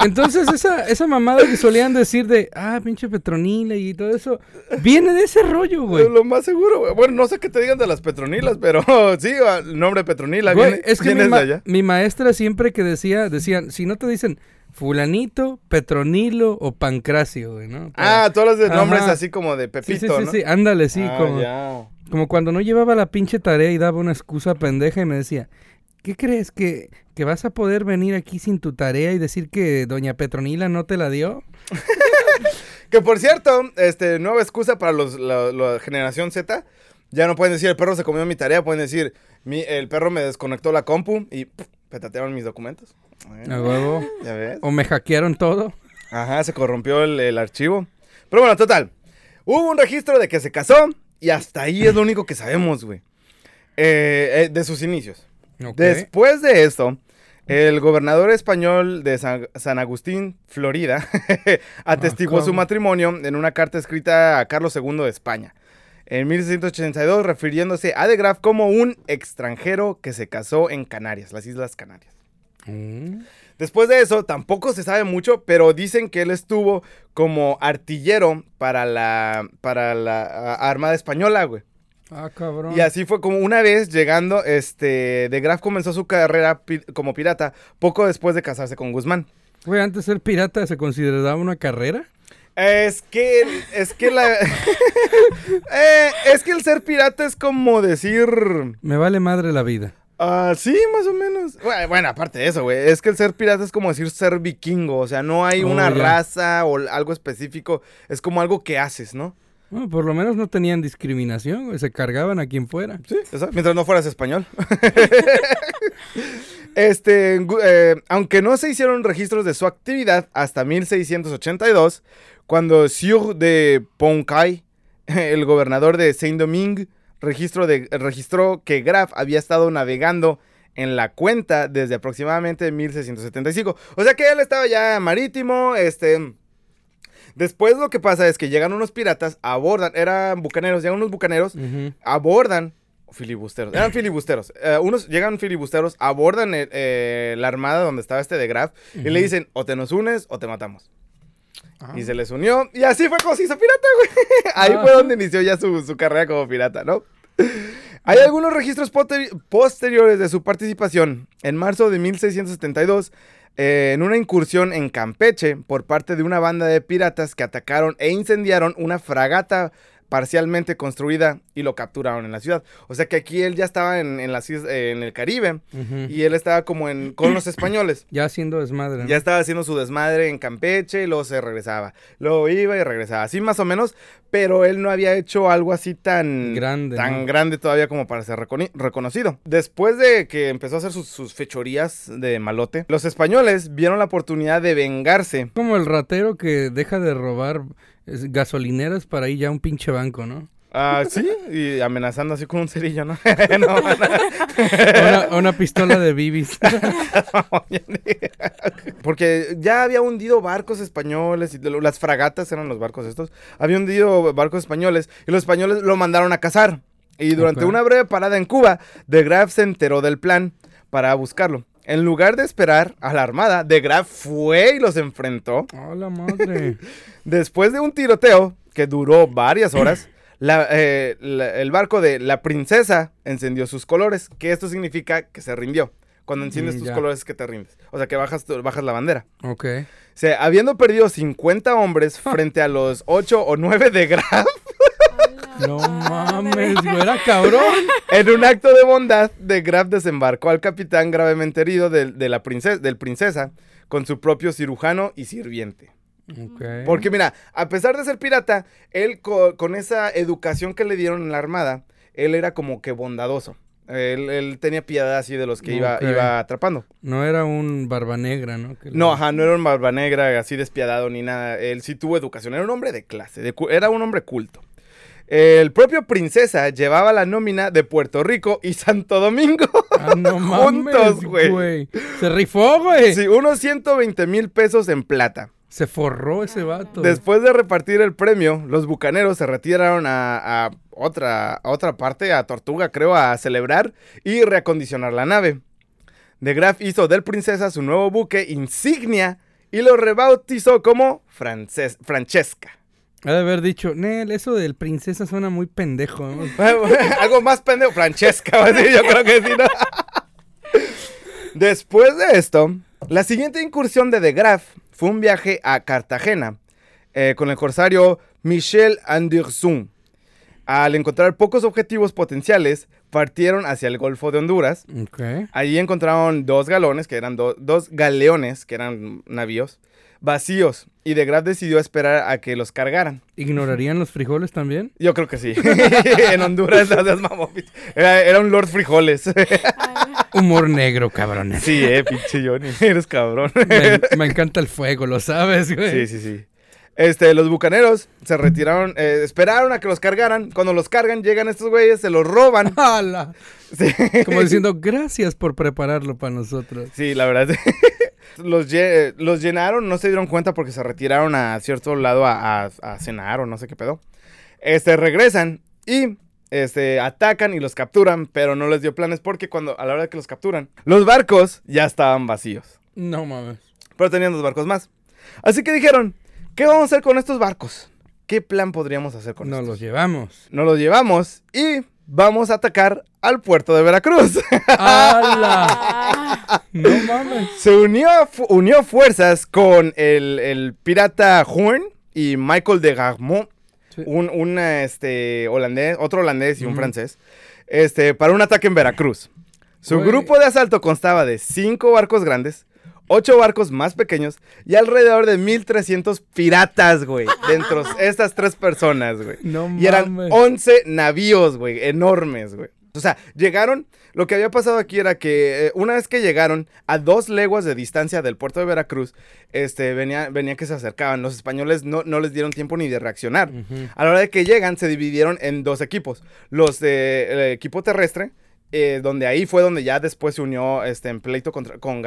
[SPEAKER 3] entonces esa, esa mamada que solían decir de, ah, pinche Petronila y todo eso, viene de ese rollo, güey.
[SPEAKER 2] Lo más seguro, güey. Bueno, no sé qué te digan de las Petronilas, pero [LAUGHS] sí, el nombre Petronila
[SPEAKER 3] Güey,
[SPEAKER 2] viene,
[SPEAKER 3] es que
[SPEAKER 2] viene
[SPEAKER 3] mi,
[SPEAKER 2] de
[SPEAKER 3] ma-
[SPEAKER 2] allá.
[SPEAKER 3] mi maestra siempre que decía, decían, si no te dicen fulanito, Petronilo o Pancracio, güey, ¿no?
[SPEAKER 2] Ah, todos los nombres así como de
[SPEAKER 3] sí,
[SPEAKER 2] Pepito,
[SPEAKER 3] sí, sí,
[SPEAKER 2] ¿no?
[SPEAKER 3] sí, ándale, sí,
[SPEAKER 2] Ah,
[SPEAKER 3] como,
[SPEAKER 2] ya.
[SPEAKER 3] Como cuando no llevaba la pinche tarea y daba una excusa pendeja y me decía, ¿qué crees que, que vas a poder venir aquí sin tu tarea y decir que doña Petronila no te la dio? [LAUGHS]
[SPEAKER 2] Que por cierto, este, nueva excusa para los, la, la generación Z. Ya no pueden decir el perro se comió mi tarea, pueden decir mi, el perro me desconectó la compu y pff, petatearon mis documentos.
[SPEAKER 3] A huevo.
[SPEAKER 2] ¿Ya ves?
[SPEAKER 3] O me hackearon todo.
[SPEAKER 2] Ajá, se corrompió el, el archivo. Pero bueno, total. Hubo un registro de que se casó y hasta ahí es lo único que sabemos, güey. Eh, eh, de sus inicios. Después de esto, el gobernador español de San, San Agustín, Florida, [LAUGHS] atestiguó su
[SPEAKER 3] ¿cómo?
[SPEAKER 2] matrimonio en una carta escrita a Carlos II de España. En 1682, refiriéndose a De Graaf como un extranjero que se casó en Canarias, las Islas Canarias.
[SPEAKER 3] Mm.
[SPEAKER 2] Después de eso, tampoco se sabe mucho, pero dicen que él estuvo como artillero para la, para la Armada Española, güey.
[SPEAKER 3] Ah, cabrón.
[SPEAKER 2] Y así fue como una vez llegando, este, De Graaf comenzó su carrera pi- como pirata poco después de casarse con Guzmán.
[SPEAKER 3] Güey, antes ser pirata se consideraba una carrera.
[SPEAKER 2] Es que, es que la... [LAUGHS] Eh, es que el ser pirata es como decir...
[SPEAKER 3] Me vale madre la vida.
[SPEAKER 2] Ah, sí, más o menos. Bueno, bueno, aparte de eso, güey. Es que el ser pirata es como decir ser vikingo. O sea, no hay
[SPEAKER 3] Oh,
[SPEAKER 2] una
[SPEAKER 3] ya.
[SPEAKER 2] raza o algo específico. Es como algo que haces, ¿no?
[SPEAKER 3] Bueno, por lo menos no tenían discriminación, güey, se cargaban a quien fuera.
[SPEAKER 2] Sí, eso, mientras no fueras español. [LAUGHS] este, eh, aunque no se hicieron registros de su actividad hasta 1682, cuando Sieur de Poncay, [LAUGHS] el gobernador de Saint-Domingue, registro de, registró que Graf había estado navegando en la cuenta desde aproximadamente 1675. O sea que él estaba ya marítimo, este... Después lo que pasa es que llegan unos piratas, abordan, eran bucaneros, llegan unos bucaneros, abordan filibusteros, eran filibusteros. eh, unos llegan filibusteros, abordan el- eh, la armada donde estaba este de Graf y le dicen o te nos unes o te matamos. Y se les unió y así fue como se hizo pirata, güey. [LAUGHS] Ahí fue
[SPEAKER 3] Ah.
[SPEAKER 2] donde inició ya su, su carrera como pirata, ¿no? Hay algunos registros posteriores de su participación. En marzo de 1672, eh, en una incursión en Campeche por parte de una banda de piratas que atacaron e incendiaron una fragata parcialmente construida y lo capturaron en la ciudad. O sea que aquí él ya estaba en, en las eh, en el Caribe y él estaba como en, con los españoles. [CLEARS THROAT]
[SPEAKER 3] Ya haciendo desmadre. ¿no?
[SPEAKER 2] Ya estaba haciendo su desmadre en Campeche y luego se regresaba. Luego iba y regresaba. Así más o menos, pero él no había hecho algo así tan
[SPEAKER 3] Grande,
[SPEAKER 2] tan
[SPEAKER 3] ¿no?
[SPEAKER 2] grande todavía como para ser reconocido. Después de que empezó a hacer sus, sus fechorías de malote, los españoles vieron la oportunidad de vengarse.
[SPEAKER 3] Como el ratero que deja de robar gasolineras para ir ya a un pinche banco, ¿no?
[SPEAKER 2] Ah, sí, y amenazando así con un cerillo, ¿no? [LAUGHS]
[SPEAKER 3] una, pistola de bibis. [LAUGHS]
[SPEAKER 2] Porque ya había hundido barcos españoles y las fragatas eran los barcos estos. Había hundido barcos españoles y los españoles lo mandaron a cazar. Y durante una breve parada en Cuba, de Graaf se enteró del plan para buscarlo. En lugar de esperar a la armada, de Graaf fue y los enfrentó.
[SPEAKER 3] ¡Oh, la madre! [LAUGHS]
[SPEAKER 2] Después de un tiroteo que duró varias horas, la- eh, la- el barco de la princesa encendió sus colores, que esto significa que se rindió. Cuando enciendes
[SPEAKER 3] Mm,
[SPEAKER 2] tus colores es que te rindes. O sea, que bajas, tu- bajas la bandera.
[SPEAKER 3] Ok.
[SPEAKER 2] O sea, habiendo perdido 50 hombres [LAUGHS] frente a los 8 o 9 de Graf, [LAUGHS]
[SPEAKER 3] No mames, güey, era cabrón. [LAUGHS]
[SPEAKER 2] en un acto de bondad, de Graf desembarcó al capitán gravemente herido del- de, la princesa, del princesa con su propio cirujano y sirviente. Porque mira, a pesar de ser pirata, él co- con esa educación que le dieron en la armada, él era como que bondadoso. Él, él tenía piedad así de los que iba, atrapando.
[SPEAKER 3] No era un barba negra, ¿no? Que le-
[SPEAKER 2] No, ajá, no era un barba negra así despiadado ni nada. Él sí tuvo educación. Era un hombre de clase. de era un hombre culto. El propio Princesa llevaba la nómina de Puerto Rico y Santo Domingo.
[SPEAKER 3] Ah, no [LAUGHS]
[SPEAKER 2] Juntos, güey.
[SPEAKER 3] güey. Se rifó, güey.
[SPEAKER 2] Sí, unos 120 mil pesos en plata.
[SPEAKER 3] Se forró ese vato.
[SPEAKER 2] Después de repartir el premio, los bucaneros se retiraron a, a otra, a otra parte, a Tortuga, creo, a celebrar y reacondicionar la nave. De Graaf hizo del Princesa su nuevo buque insignia y lo rebautizó como Frances- Francesca.
[SPEAKER 3] Ha de haber dicho, Nel, eso del princesa suena muy pendejo. ¿no?" [LAUGHS]
[SPEAKER 2] Algo más pendejo, Francesca, va a decir, yo creo que sí, ¿no? [LAUGHS] Después de esto, la siguiente incursión de De Graaf fue un viaje a Cartagena eh, con el corsario Michel Anderson. Al encontrar pocos objetivos potenciales, partieron hacia el Golfo de Honduras. Allí encontraron dos galones, que eran do- dos galeones, que eran navíos, vacíos. Y De Graaf decidió esperar a que los cargaran.
[SPEAKER 3] ¿Ignorarían los frijoles también?
[SPEAKER 2] Yo creo que sí. [LAUGHS] en Honduras, era, era un Lord Frijoles. [LAUGHS]
[SPEAKER 3] Humor negro, cabrones.
[SPEAKER 2] sí, eh, pinche Johnny. [LAUGHS] Eres cabrón.
[SPEAKER 3] Me, me encanta el fuego, lo sabes, güey.
[SPEAKER 2] sí, sí, sí. Este, los bucaneros se retiraron, eh, esperaron a que los cargaran. Cuando los cargan, llegan estos güeyes, se los roban.
[SPEAKER 3] ¡Hala!
[SPEAKER 2] Sí,
[SPEAKER 3] Como diciendo, gracias por prepararlo para nosotros.
[SPEAKER 2] Sí, la verdad. Los, lle- los llenaron, no se dieron cuenta porque se retiraron a cierto lado a, a- a cenar o no sé qué pedo. Este, regresan y este, atacan y los capturan, pero no les dio planes porque cuando, a la hora que los capturan, los barcos ya estaban vacíos.
[SPEAKER 3] No mames.
[SPEAKER 2] Pero tenían dos barcos más. Así que dijeron, ¿qué vamos a hacer con estos barcos? ¿Qué plan podríamos hacer con
[SPEAKER 3] Nos
[SPEAKER 2] estos?
[SPEAKER 3] los llevamos.
[SPEAKER 2] Nos los llevamos y vamos a atacar al puerto de Veracruz. [LAUGHS]
[SPEAKER 3] ¡Hala! [LAUGHS] No mames.
[SPEAKER 2] Se unió, unió fuerzas con el, el pirata Horn, y Michael de Garmont,
[SPEAKER 3] Sí.
[SPEAKER 2] un, un, este, holandés, otro holandés y un francés, este, para un ataque en Veracruz. Su grupo de asalto constaba de cinco barcos grandes, ocho barcos más pequeños y alrededor de 1300 piratas, güey, dentro de [LAUGHS] estas tres personas, güey.
[SPEAKER 3] No
[SPEAKER 2] Y eran
[SPEAKER 3] mames.
[SPEAKER 2] 11 navíos, güey, enormes, güey. O sea, llegaron, lo que había pasado aquí era que eh, una vez que llegaron a dos leguas de distancia del puerto de Veracruz, este, venía, venía que se acercaban. Los españoles no, no les dieron tiempo ni de reaccionar. A la hora de que llegan, se dividieron en dos equipos. Los del equipo terrestre, eh, donde ahí fue donde ya después se unió este, en pleito contra- con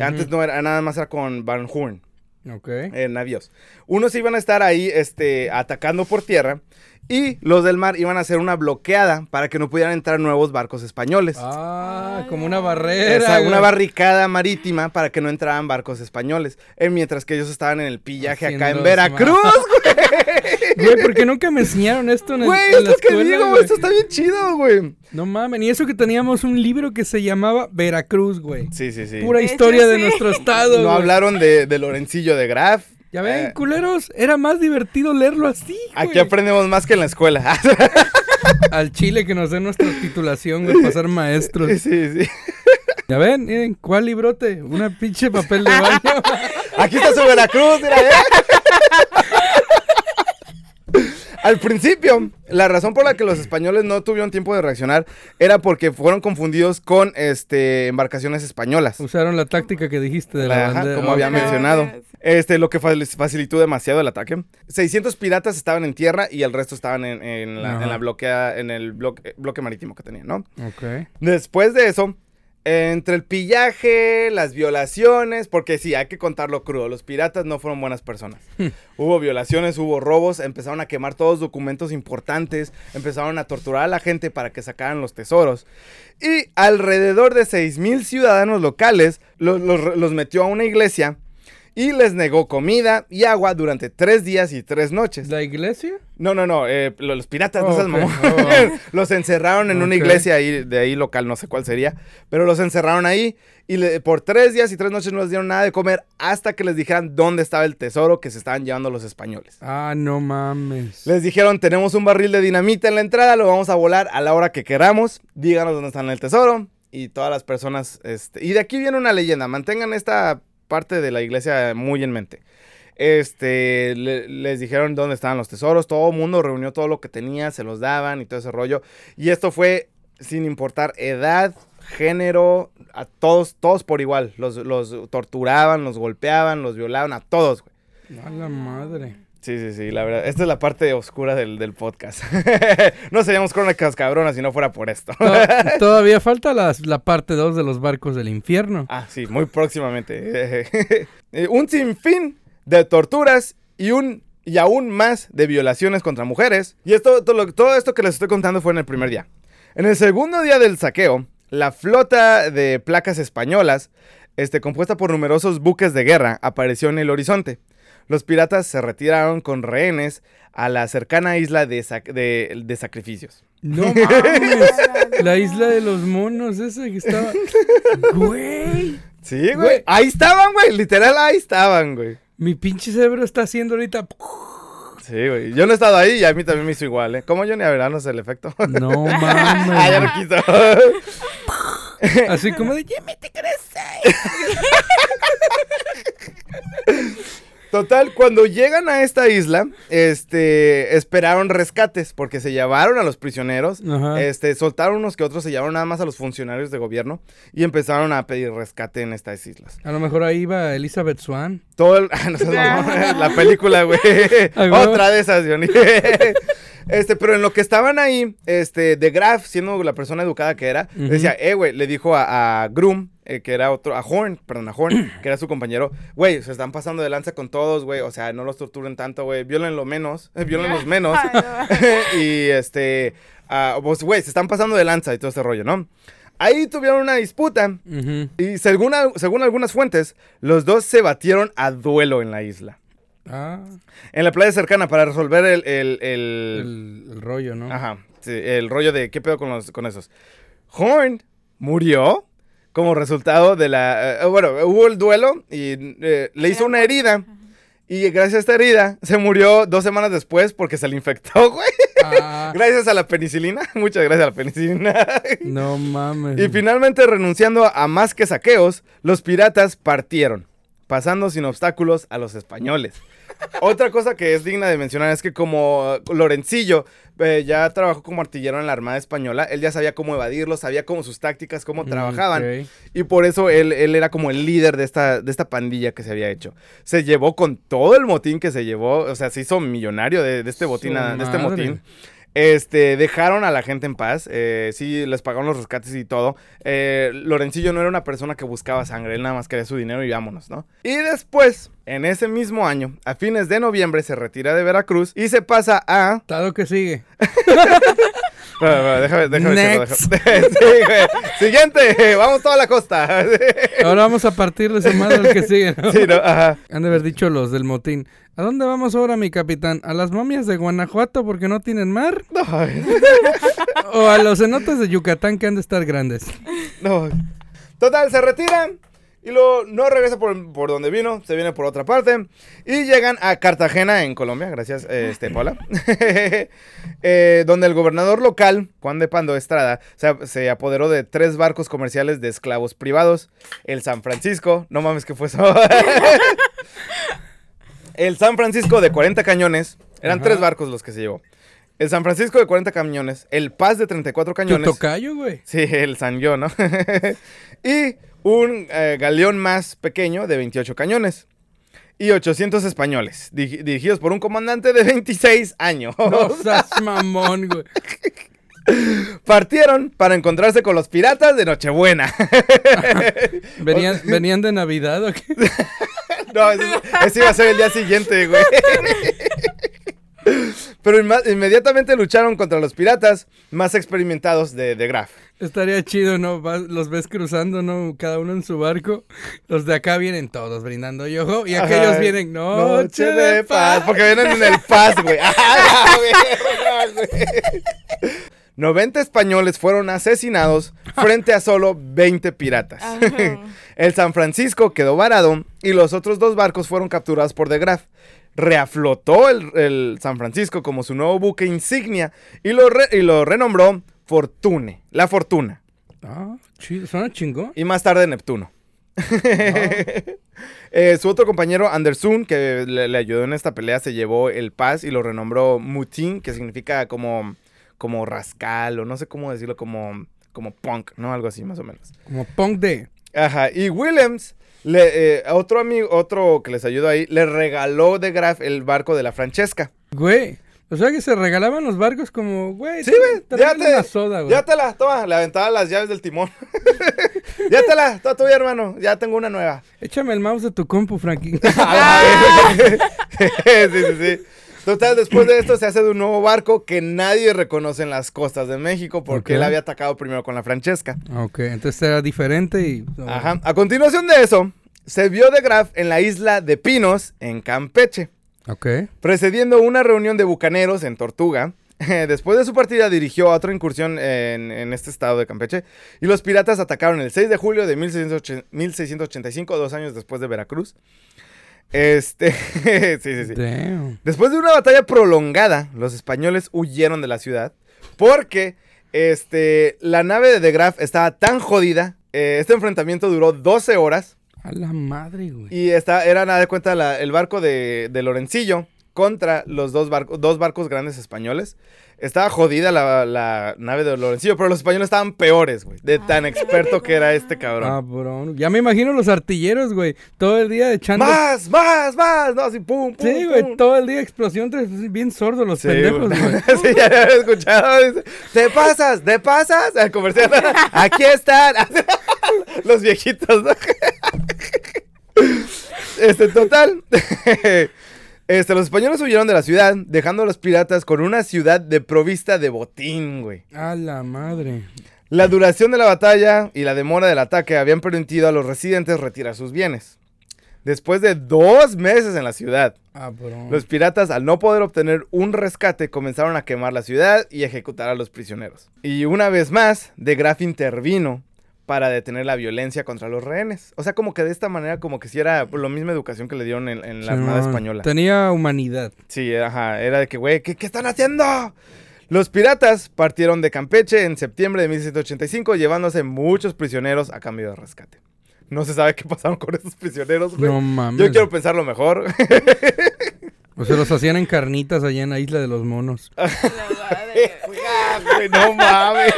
[SPEAKER 2] Antes no era nada más era con Van Horn
[SPEAKER 3] Ok.
[SPEAKER 2] en navíos. Unos iban a estar ahí este, atacando por tierra y los del mar iban a hacer una bloqueada para que no pudieran entrar nuevos barcos españoles.
[SPEAKER 3] Ah, como una
[SPEAKER 2] Esa,
[SPEAKER 3] barrera.
[SPEAKER 2] una
[SPEAKER 3] güey.
[SPEAKER 2] barricada marítima para que no entraran barcos españoles. eh, mientras que ellos estaban en el pillaje acá en Veracruz. [LAUGHS]
[SPEAKER 3] Güey, ¿por qué nunca me enseñaron esto en, el,
[SPEAKER 2] Güey, esto es que digo,
[SPEAKER 3] güey?
[SPEAKER 2] esto está bien chido, güey.
[SPEAKER 3] No mames, y eso que teníamos un libro que se llamaba Veracruz, güey.
[SPEAKER 2] Sí, sí, sí.
[SPEAKER 3] Pura
[SPEAKER 7] De hecho,
[SPEAKER 3] historia de
[SPEAKER 7] sí.
[SPEAKER 3] nuestro estado,
[SPEAKER 2] No
[SPEAKER 3] güey.
[SPEAKER 2] hablaron de, de Lorencillo de Graf.
[SPEAKER 3] Ya ven,
[SPEAKER 2] Eh,
[SPEAKER 3] culeros, era más divertido leerlo así, güey.
[SPEAKER 2] Aquí aprendemos más que en la escuela. [LAUGHS]
[SPEAKER 3] Al chile que nos den nuestra titulación, güey, para ser maestros.
[SPEAKER 2] sí, sí.
[SPEAKER 3] Ya ven, miren, ¿cuál librote? Una pinche papel de baño.
[SPEAKER 2] Aquí está su Veracruz, mira, ¿eh? Al principio, la razón por la que los españoles no tuvieron tiempo de reaccionar era porque fueron confundidos con este, embarcaciones españolas.
[SPEAKER 3] Usaron la táctica que dijiste de la
[SPEAKER 2] Ajá,
[SPEAKER 3] bandera.
[SPEAKER 2] como había mencionado. Este, lo que facilitó demasiado el ataque. 600 piratas estaban en tierra y el resto estaban en, en la, en la bloquea, en el bloque, bloque marítimo que tenían, ¿no?
[SPEAKER 3] Ok.
[SPEAKER 2] Después de eso, entre el pillaje, las violaciones, porque sí, hay que contarlo crudo, los piratas no fueron buenas personas. hubo violaciones, hubo robos, empezaron a quemar todos documentos importantes, empezaron a torturar a la gente para que sacaran los tesoros. Y alrededor de 6.000 ciudadanos locales los, los- los metió a una iglesia y les negó comida y agua durante tres días y tres noches.
[SPEAKER 3] ¿La iglesia?
[SPEAKER 2] No, no, no, eh, lo- los piratas, no
[SPEAKER 3] Oh,
[SPEAKER 2] seas
[SPEAKER 3] ok.
[SPEAKER 2] mamón.
[SPEAKER 3] Oh. [LAUGHS]
[SPEAKER 2] los encerraron en una iglesia ahí, de ahí local, no sé cuál sería, pero los encerraron ahí y le- por tres días y tres noches no les dieron nada de comer hasta que les dijeran dónde estaba el tesoro que se estaban llevando los españoles.
[SPEAKER 3] Ah, no mames.
[SPEAKER 2] Les dijeron, tenemos un barril de dinamita en la entrada, lo vamos a volar a la hora que queramos, díganos dónde está el tesoro y todas las personas, este, y de aquí viene una leyenda, mantengan esta parte de la iglesia muy en mente. Este, le- les dijeron dónde estaban los tesoros, todo el mundo reunió todo lo que tenía, se los daban y todo ese rollo. Y esto fue sin importar edad, género, a todos, todos por igual. Los, los torturaban, los golpeaban, los violaban, a todos, güey.
[SPEAKER 3] A la madre.
[SPEAKER 2] Sí, sí, sí, la verdad. Esta es la parte oscura del, del podcast. [LAUGHS] no seríamos crónicas cabronas si no fuera por esto.
[SPEAKER 3] To- [LAUGHS] Todavía falta las- la parte 2 de los barcos del infierno.
[SPEAKER 2] ah, sí, muy próximamente. [LAUGHS] Eh, un sinfín de torturas y un y aún más de violaciones contra mujeres. Y esto, todo, todo esto que les estoy contando fue en el primer día. En el segundo día del saqueo, la flota de placas españolas, este, compuesta por numerosos buques de guerra, apareció en el horizonte. Los piratas se retiraron con rehenes a la cercana isla de, sac- de- de sacrificios.
[SPEAKER 3] No [LAUGHS] mames. La isla de los monos, esa que estaba. Güey.
[SPEAKER 2] Sí, güey.
[SPEAKER 3] Güey.
[SPEAKER 2] Ahí estaban, güey. Literal, ahí estaban, güey.
[SPEAKER 3] Mi pinche cerebro está haciendo ahorita.
[SPEAKER 2] Sí, güey. Yo no he estado ahí y a mí también me hizo igual, ¿eh? Como yo ni a verano es el efecto.
[SPEAKER 3] No [LAUGHS]
[SPEAKER 2] ah, ya no
[SPEAKER 3] mames.
[SPEAKER 2] quiso. [LAUGHS]
[SPEAKER 3] Así como de Jimmy, te crees.
[SPEAKER 2] Total, cuando llegan a esta isla, este, esperaron rescates porque se llevaron a los prisioneros,
[SPEAKER 3] Ajá.
[SPEAKER 2] este, soltaron unos que otros, se llevaron nada más a los funcionarios de gobierno y empezaron a pedir rescate en estas islas.
[SPEAKER 3] A lo mejor ahí iba Elizabeth Swan.
[SPEAKER 2] Todo el, [LAUGHS] ah, no la película, güey. [LAUGHS] Otra de esas, Johnny. [LAUGHS] Este, pero en lo que estaban ahí, este, de Graf, siendo la persona educada que era, decía, eh, güey, le dijo a, a Groom, eh, que era otro, a Horn, perdón, a Horn, [CLEARS THROAT] que era su compañero, güey, se están pasando de lanza con todos, güey, o sea, no los torturen tanto, güey, violenlo menos, eh, violenlos menos. [LAUGHS] [LAUGHS] y este, ah, pues, güey, se están pasando de lanza y todo ese rollo, ¿no? Ahí tuvieron una disputa y según, al- según algunas fuentes, los dos se batieron a duelo en la isla.
[SPEAKER 3] Ah,
[SPEAKER 2] En la playa cercana para resolver el... el, el-
[SPEAKER 3] el, el rollo, ¿no?
[SPEAKER 2] Ajá, sí, el rollo de qué pedo con, los, con esos. Horn murió como resultado de la... eh, bueno, hubo el duelo y eh, le hizo una herida Y gracias a esta herida, se murió dos semanas después porque se le infectó, [LAUGHS] güey.
[SPEAKER 3] Ah,
[SPEAKER 2] Gracias a la penicilina. [LAUGHS] Muchas gracias a la penicilina. [LAUGHS]
[SPEAKER 3] no mames.
[SPEAKER 2] Y finalmente, renunciando a más que saqueos, los piratas partieron, pasando sin obstáculos a los españoles. Otra cosa que es digna de mencionar es que como eh, Lorencillo eh, ya trabajó como artillero en la Armada Española, él ya sabía cómo evadirlo, sabía cómo sus tácticas, cómo trabajaban.
[SPEAKER 3] Ok.
[SPEAKER 2] Y por eso él, él era como el líder de esta, de esta pandilla que se había hecho. Se llevó con todo el motín que se llevó, o sea, se hizo millonario de, de este botín, a- de este motín. Este, dejaron a la gente en paz, eh, sí, les pagaron los rescates y todo. Eh, Lorencillo no era una persona que buscaba sangre, él nada más quería su dinero y vámonos, ¿no? Y después, en ese mismo año, a fines de noviembre, se retira de Veracruz y se pasa a...
[SPEAKER 3] Estado que sigue. [LAUGHS]
[SPEAKER 2] Déjame, déjame
[SPEAKER 3] Next.
[SPEAKER 2] déjame- [LAUGHS] Sí, güey. Siguiente, vamos toda la costa. [LAUGHS]
[SPEAKER 3] Ahora vamos a partir de su madre el que sigue, ¿no?
[SPEAKER 2] Sí, no, ajá.
[SPEAKER 3] Han de haber dicho los del motín. ¿A dónde vamos ahora, mi capitán? ¿A las momias de Guanajuato porque no tienen mar?
[SPEAKER 2] Ay,
[SPEAKER 3] ¿O a los cenotes de Yucatán que han de estar grandes?
[SPEAKER 2] no. Total, se retiran y luego no regresa por, por donde vino, se viene por otra parte y llegan a Cartagena en Colombia, gracias este Paula, [LAUGHS] Eh, donde el gobernador local, Juan de Pando Estrada, se, se apoderó de tres barcos comerciales de esclavos privados, el San Francisco, no mames que fue eso, [LAUGHS] el San Francisco de 40 cañones, eran
[SPEAKER 3] Ajá.
[SPEAKER 2] tres barcos los que se llevó. El San Francisco de 40 cañones, el Paz de 34
[SPEAKER 3] Tu
[SPEAKER 2] cañones.
[SPEAKER 3] tocayo, güey.
[SPEAKER 2] Sí, el San Yo, ¿no? [LAUGHS] y un eh, galeón más pequeño de 28 cañones. Y 800 españoles, di- dirigidos por un comandante de 26 años.
[SPEAKER 3] No [LAUGHS] seas mamón, güey.
[SPEAKER 2] Partieron para encontrarse con los piratas de Nochebuena. [LAUGHS]
[SPEAKER 3] ¿Venían, [LAUGHS] ¿Venían de Navidad o qué?
[SPEAKER 2] no, ese, ese iba a ser el día siguiente, güey. Pero inmediatamente lucharon contra los piratas más experimentados de, de Graf.
[SPEAKER 3] Estaría chido, ¿no? Los ves cruzando, ¿no? Cada uno en su barco. Los de acá vienen todos brindando yojo. Y aquellos
[SPEAKER 2] Ajá.
[SPEAKER 3] vienen, noche, de paz.
[SPEAKER 2] Porque vienen en el paz, güey. [LAUGHS] ¡Ah, la verga, güey! 90 españoles fueron asesinados frente a solo 20 piratas. [LAUGHS] El San Francisco quedó varado y los otros dos barcos fueron capturados por De Graaf. Reaflotó el, el San Francisco como su nuevo buque insignia y lo, re- y lo renombró Fortune, la Fortuna.
[SPEAKER 3] Ah, chido. Suena chingón.
[SPEAKER 2] Y más tarde Neptuno. [LAUGHS] Eh, su otro compañero, Andersun, que le, le ayudó en esta pelea, se llevó el Paz y lo renombró Mutin, que significa como, como rascal, o no sé cómo decirlo, como, como punk, ¿no? Algo así, más o menos.
[SPEAKER 3] Como punk de...
[SPEAKER 2] Ajá, y Williams, le, eh, otro amigo, otro que les ayudó ahí, le regaló de Graf el barco de la Francesca.
[SPEAKER 3] Güey. O sea que se regalaban los barcos como, güey.
[SPEAKER 2] Sí, güey, ya te-
[SPEAKER 3] una soda, güey.
[SPEAKER 2] Ya te la, toma, le aventaba las llaves del timón. [LAUGHS] ya te la, toda tuya, hermano, ya tengo una nueva.
[SPEAKER 3] Échame el mouse de tu compu, Frankie. [LAUGHS] [LAUGHS]
[SPEAKER 2] sí, sí, sí. Total, después de esto se hace de un nuevo barco que nadie reconoce en las costas de México porque él había atacado primero con la Francesca.
[SPEAKER 3] ok, entonces era diferente y...
[SPEAKER 2] Ajá. A continuación de eso, se vio de Graf en la isla de Pinos, en Campeche, Precediendo una reunión de bucaneros en Tortuga. [LAUGHS] Después de su partida dirigió a otra incursión en, en este estado de Campeche y los piratas atacaron el 6 de julio de 1680 1685, dos años después de Veracruz. Este, [LAUGHS] sí, sí, sí.
[SPEAKER 3] Damn.
[SPEAKER 2] Después de una batalla prolongada, los españoles huyeron de la ciudad porque este, la nave de De Graaf estaba tan jodida. eh, este enfrentamiento duró 12 horas
[SPEAKER 3] A la madre, güey.
[SPEAKER 2] y esta, era nada de cuenta la- el barco de, de Lorencillo contra los dos, barcos dos barcos grandes españoles. Estaba jodida la, la nave de Lorencillo, pero los españoles estaban peores, güey. De tan experto que era este cabrón.
[SPEAKER 3] Cabrón. Ya me imagino los artilleros, güey. Todo el día echando...
[SPEAKER 2] ¡Más, más, más! No, así, pum, pum,
[SPEAKER 3] Sí, güey. Todo el día explosión. tres- Bien sordos los
[SPEAKER 2] Sí,
[SPEAKER 3] pendejos,
[SPEAKER 2] güey. [LAUGHS] sí, ya había escuchado. Dice, ¿Te pasas? ¿Te pasas? El comercial. [LAUGHS] Aquí están. [LAUGHS] Los viejitos, ¿no? Este, total. Este, los españoles huyeron de la ciudad, dejando a los piratas con una ciudad de provista de botín, güey.
[SPEAKER 3] A la madre.
[SPEAKER 2] La duración de la batalla y la demora del ataque habían permitido a los residentes retirar sus bienes. Después de dos meses en la ciudad,
[SPEAKER 3] Ah,
[SPEAKER 2] los piratas, al no poder obtener un rescate, comenzaron a quemar la ciudad y ejecutar a los prisioneros. Y una vez más, De Graaf intervino para detener la violencia contra los rehenes. O sea, como que de esta manera, como que si era lo misma educación que le dieron en, en la Armada. Española.
[SPEAKER 3] Tenía humanidad.
[SPEAKER 2] Sí, ajá, era de que, güey, ¿qué, qué están haciendo? Los piratas partieron de Campeche en septiembre de 1785, llevándose muchos prisioneros a cambio de rescate. No se sabe qué pasaron con esos prisioneros, güey.
[SPEAKER 3] No mames.
[SPEAKER 2] Yo quiero pensarlo mejor. [LAUGHS]
[SPEAKER 3] O se los hacían en carnitas allá en la isla de los monos.
[SPEAKER 7] La [LAUGHS] madre.
[SPEAKER 2] Güey, no mames.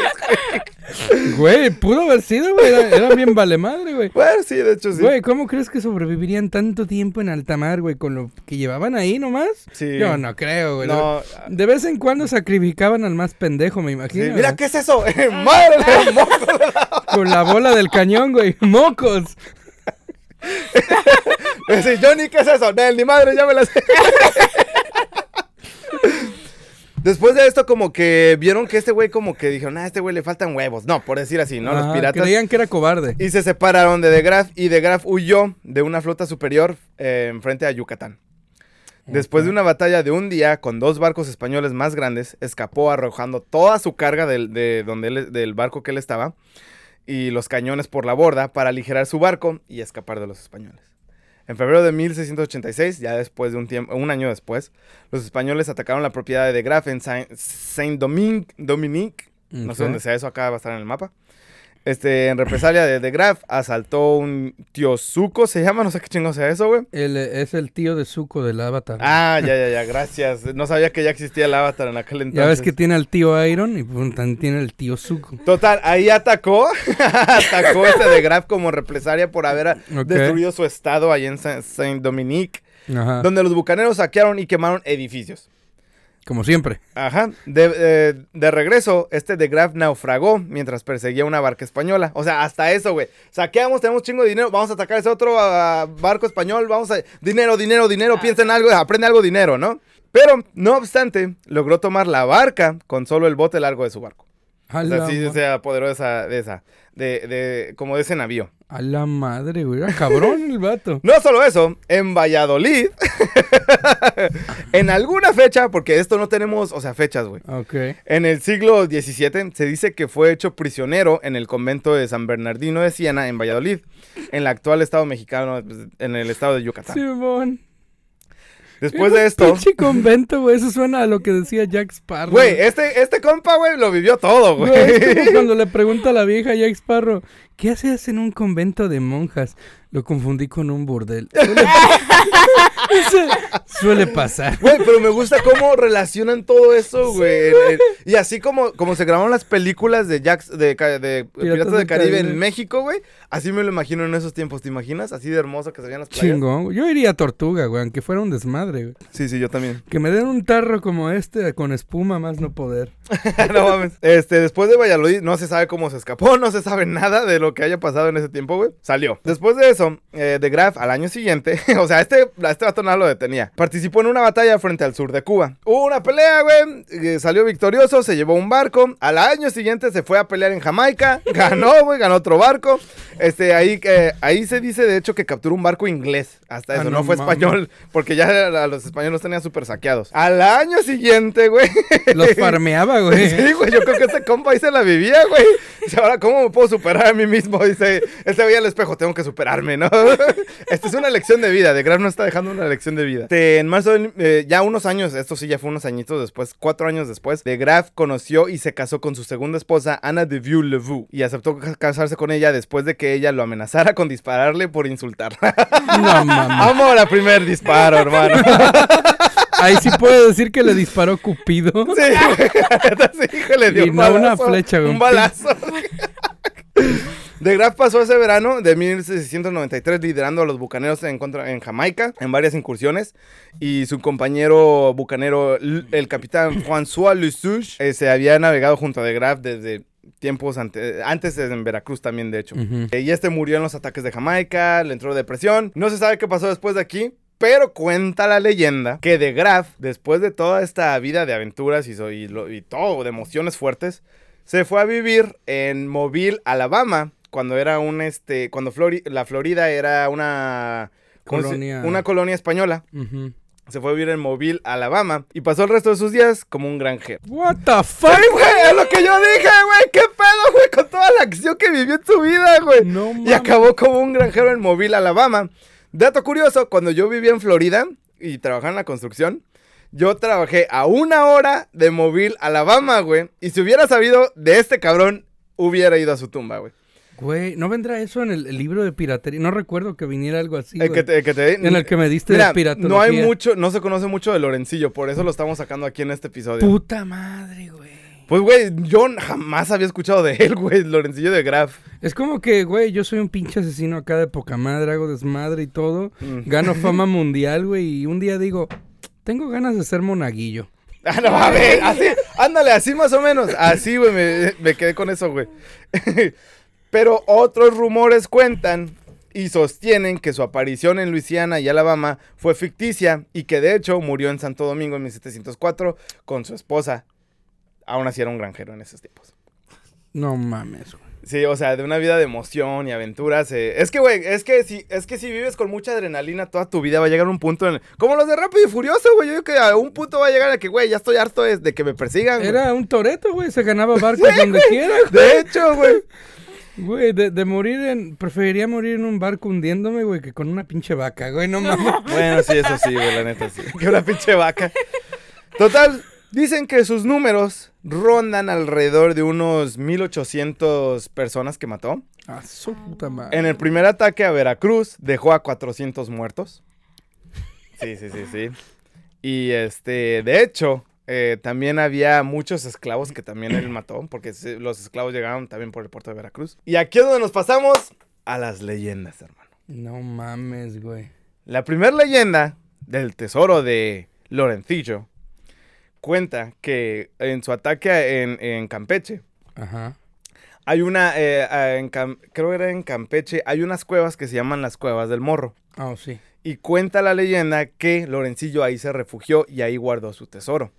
[SPEAKER 3] Güey, pudo haber sido, güey. Era, bien vale madre, güey.
[SPEAKER 2] Bueno, sí, de hecho sí.
[SPEAKER 3] Güey, ¿cómo crees que sobrevivirían tanto tiempo en alta mar, güey, con lo que llevaban ahí nomás?
[SPEAKER 2] Sí.
[SPEAKER 3] Yo no creo, güey.
[SPEAKER 2] No,
[SPEAKER 3] De vez en cuando sacrificaban al más pendejo, me
[SPEAKER 2] sí,
[SPEAKER 3] imagino.
[SPEAKER 2] Mira,
[SPEAKER 3] güey.
[SPEAKER 2] ¿qué es eso? [LAUGHS] ¡Madre moco!
[SPEAKER 3] Con la bola del cañón, güey. ¡Mocos! [LAUGHS] [LAUGHS]
[SPEAKER 2] Johnny, ¿qué es eso? Nel, ni madre, ya me la sé. [LAUGHS] Después de esto, como que vieron que este güey, como que dijeron, ah, a este güey le faltan huevos. No, por decir así, ¿no? Los
[SPEAKER 3] Ajá,
[SPEAKER 2] piratas.
[SPEAKER 3] Creían que era cobarde.
[SPEAKER 2] Y se separaron de De Graaf y De Graaf huyó de una flota superior eh, enfrente a Yucatán. Después de una batalla de un día con dos barcos españoles más grandes, escapó arrojando toda su carga del, de donde él- del barco que él estaba y los cañones por la borda para aligerar su barco y escapar de los españoles. En febrero de 1686, ya después de un tiempo, un año después, los españoles atacaron la propiedad de Graaf en Saint- Saint-Domingue, Dominique, no sé dónde sea eso, acá va a estar en el mapa. Este, en represalia de De Graaf, asaltó un Tiosuco, se llama, no sé qué chingo sea eso, güey.
[SPEAKER 3] Él, eh, es el tío de Zuko del Avatar.
[SPEAKER 2] Ah, ya, ya, ya, gracias. No sabía que ya existía el avatar en aquel entonces.
[SPEAKER 3] ya ves que tiene al tío Iron y pues, también tiene el tío Zuko.
[SPEAKER 2] Total, ahí atacó, [LAUGHS] atacó este de Graf como represalia por haber destruido su estado ahí en Sa- Saint-Dominique, donde los bucaneros saquearon y quemaron edificios.
[SPEAKER 3] Como siempre.
[SPEAKER 2] Ajá. De, eh, de regreso, este de Graf naufragó mientras perseguía una barca española. O sea, hasta eso, güey. Saqueamos, tenemos chingo de dinero, vamos a atacar ese otro ah, barco español, vamos a... Dinero, dinero, dinero, piensa en algo, aprende algo, dinero, ¿no? Pero, no obstante, logró tomar la barca con solo el bote largo de su barco.
[SPEAKER 3] A
[SPEAKER 2] O sea, sí
[SPEAKER 3] ma-
[SPEAKER 2] se apoderó de esa, de de, como de ese navío.
[SPEAKER 3] a la madre, güey. Era cabrón el vato. [LAUGHS]
[SPEAKER 2] No solo eso, en Valladolid, [LAUGHS] en alguna fecha, porque esto no tenemos, o sea, fechas, güey.
[SPEAKER 3] Ok.
[SPEAKER 2] En el siglo XVII se dice que fue hecho prisionero en el convento de San Bernardino de Siena, en Valladolid, en el actual estado mexicano, pues, en el estado de Yucatán.
[SPEAKER 3] Simón.
[SPEAKER 2] Después de esto,
[SPEAKER 3] Pinche convento, güey. Eso suena a lo que decía Jack Sparrow.
[SPEAKER 2] güey, este, este compa, güey, lo vivió todo,
[SPEAKER 3] Güey, es como [LAUGHS] cuando le pregunta a la vieja Jack Sparrow, ¿qué haces en un convento de monjas? Lo confundí con un burdel. [LAUGHS] [LAUGHS] Suele, pasar.
[SPEAKER 2] Güey, pero me gusta cómo relacionan todo eso, güey. Y así como, como se grabaron las películas de Jack, de, de Piratas, del Caribe,
[SPEAKER 3] Caribe.
[SPEAKER 2] en México, güey. Así me lo imagino en esos tiempos, ¿te imaginas? Así de hermoso que se veían las playas.
[SPEAKER 3] Chingón. Yo iría a Tortuga, güey, aunque fuera un desmadre, güey.
[SPEAKER 2] Sí, sí, yo también.
[SPEAKER 3] Que me den un tarro como este con espuma más no poder. [LAUGHS]
[SPEAKER 2] no mames. Este, después de Valladolid, no se sabe cómo se escapó, [LAUGHS] no se sabe nada de lo que haya pasado en ese tiempo, güey. Salió. Después de eso, eh, de Graf, al año siguiente, [LAUGHS] o sea, este, este vato nada lo detenía. Participó en una batalla frente al sur de Cuba. Hubo una pelea, güey. eh, salió victorioso, se llevó un barco. Al año siguiente se fue a pelear en Jamaica. Ganó, güey, ganó otro barco. Este, ahí, eh, ahí se dice, de hecho, que capturó un barco inglés. Hasta
[SPEAKER 3] Ah,
[SPEAKER 2] eso,
[SPEAKER 3] no
[SPEAKER 2] no, fue español, porque ya a los españoles los tenían súper saqueados. Al año siguiente, güey.
[SPEAKER 3] Los farmeaba, güey. [LAUGHS]
[SPEAKER 2] Sí, güey, yo creo que este compa ahí se la vivía, güey. Dice, ahora, ¿cómo me puedo superar a mí mismo? Dice, este veía al espejo, tengo que superarme, ¿no? [LAUGHS] Esta es una lección de vida, de Graf nos está dejando una lección de vida. Este, en marzo, del- eh, ya unos años, esto sí ya fue unos añitos después, cuatro años después, de Graf conoció y se casó con su segunda esposa, Ana de Vieux-le-Vaux, y aceptó ca- casarse con ella después de que ella lo amenazara con dispararle por insultarla.
[SPEAKER 3] No mames.
[SPEAKER 2] Amo la primer disparo, hermano. [LAUGHS]
[SPEAKER 3] Ahí sí puedo decir que le disparó Cupido.
[SPEAKER 2] Sí, sí, que le dio
[SPEAKER 3] Y
[SPEAKER 2] un
[SPEAKER 3] no una
[SPEAKER 2] balazo,
[SPEAKER 3] flecha, güey,
[SPEAKER 2] Un balazo. De [LAUGHS] Graaf pasó ese verano de 1693 liderando a los bucaneros en, contra, en Jamaica en varias incursiones y su compañero bucanero, el capitán François Lesouche, eh, se había navegado junto a De Graaf desde tiempos ante- antes en Veracruz también, de hecho. Eh, Y este murió en los ataques de Jamaica, le entró depresión. No se sabe qué pasó después de aquí. Pero cuenta la leyenda que de Graf, después de toda esta vida de aventuras y, so- y lo- y todo, de emociones fuertes, se fue a vivir en Mobile, Alabama, cuando era un este, cuando Flori- la Florida era una ¿cómo se-
[SPEAKER 3] Colonia.
[SPEAKER 2] una colonia española. Se fue a vivir en Mobile, Alabama, y pasó el resto de sus días como un granjero.
[SPEAKER 3] What the fuck?
[SPEAKER 2] ¡Ay, güey! Es lo que yo dije, güey. ¿Qué pedo, güey? Con toda la acción que vivió en su vida, güey.
[SPEAKER 3] No
[SPEAKER 2] y acabó como un granjero en Mobile, Alabama. Dato curioso, cuando yo vivía en Florida y trabajaba en la construcción, yo trabajé a una hora de Mobile, Alabama, güey. Y si hubiera sabido de este cabrón, hubiera ido a su tumba, güey.
[SPEAKER 3] Güey, ¿no vendrá eso en el, el libro de piratería? No recuerdo que viniera algo así,
[SPEAKER 2] El que te, el que te-
[SPEAKER 3] En el que me diste
[SPEAKER 2] Mira,
[SPEAKER 3] de piratología.
[SPEAKER 2] no hay mucho, no se conoce mucho de Lorencillo, por eso lo estamos sacando aquí en este episodio.
[SPEAKER 3] Puta madre, güey.
[SPEAKER 2] Pues, güey, yo jamás había escuchado de él, güey, Lorencillo de Graf.
[SPEAKER 3] Es como que, güey, yo soy un pinche asesino acá de poca madre, hago desmadre y todo.
[SPEAKER 2] Mm.
[SPEAKER 3] Gano [LAUGHS] fama mundial, güey, y un día digo, tengo ganas de ser monaguillo.
[SPEAKER 2] Ah, no, a ver, así, ándale, así más o menos. Así, güey, me, me quedé con eso, güey. [LAUGHS] Pero otros rumores cuentan y sostienen que su aparición en Luisiana y Alabama fue ficticia y que de hecho murió en Santo Domingo en 1704 con su esposa. Aún así era un granjero en esos tiempos.
[SPEAKER 3] No mames, güey.
[SPEAKER 2] Sí, o sea, de una vida de emoción y aventuras. eh, Es que, güey, es que si, es que si vives con mucha adrenalina toda tu vida va a llegar un punto en el- Como los de Rápido y Furioso, güey. Yo digo que a un punto va a llegar a que, güey, ya estoy harto de, de que me persigan. güey.
[SPEAKER 3] Era un toreto, güey, se ganaba [LAUGHS] barcos donde quiera, güey.
[SPEAKER 2] De hecho, güey.
[SPEAKER 3] Güey, de, de morir en... Preferiría morir en un barco hundiéndome, güey, que con una pinche vaca, güey, no [LAUGHS] mames.
[SPEAKER 2] Bueno, sí, eso sí, güey, la neta sí. Que una pinche vaca. Total, dicen que sus números rondan alrededor de unos 1800 personas que mató.
[SPEAKER 3] A su puta madre.
[SPEAKER 2] En el primer ataque a Veracruz dejó a 400 muertos. Sí, sí, sí, sí. Y este, de hecho, eh, también había muchos esclavos que también él mató, porque los esclavos llegaron también por el puerto de Veracruz. Y aquí es donde nos pasamos a las leyendas, hermano.
[SPEAKER 3] No mames, güey.
[SPEAKER 2] La primera leyenda del tesoro de Lorencillo cuenta que en su ataque en, en Campeche,
[SPEAKER 3] Ajá.
[SPEAKER 2] hay una, eh, en Cam- creo que era en Campeche, hay unas cuevas que se llaman las cuevas del morro.
[SPEAKER 3] Ah, sí.
[SPEAKER 2] Y cuenta la leyenda que Lorencillo ahí se refugió y ahí guardó su tesoro.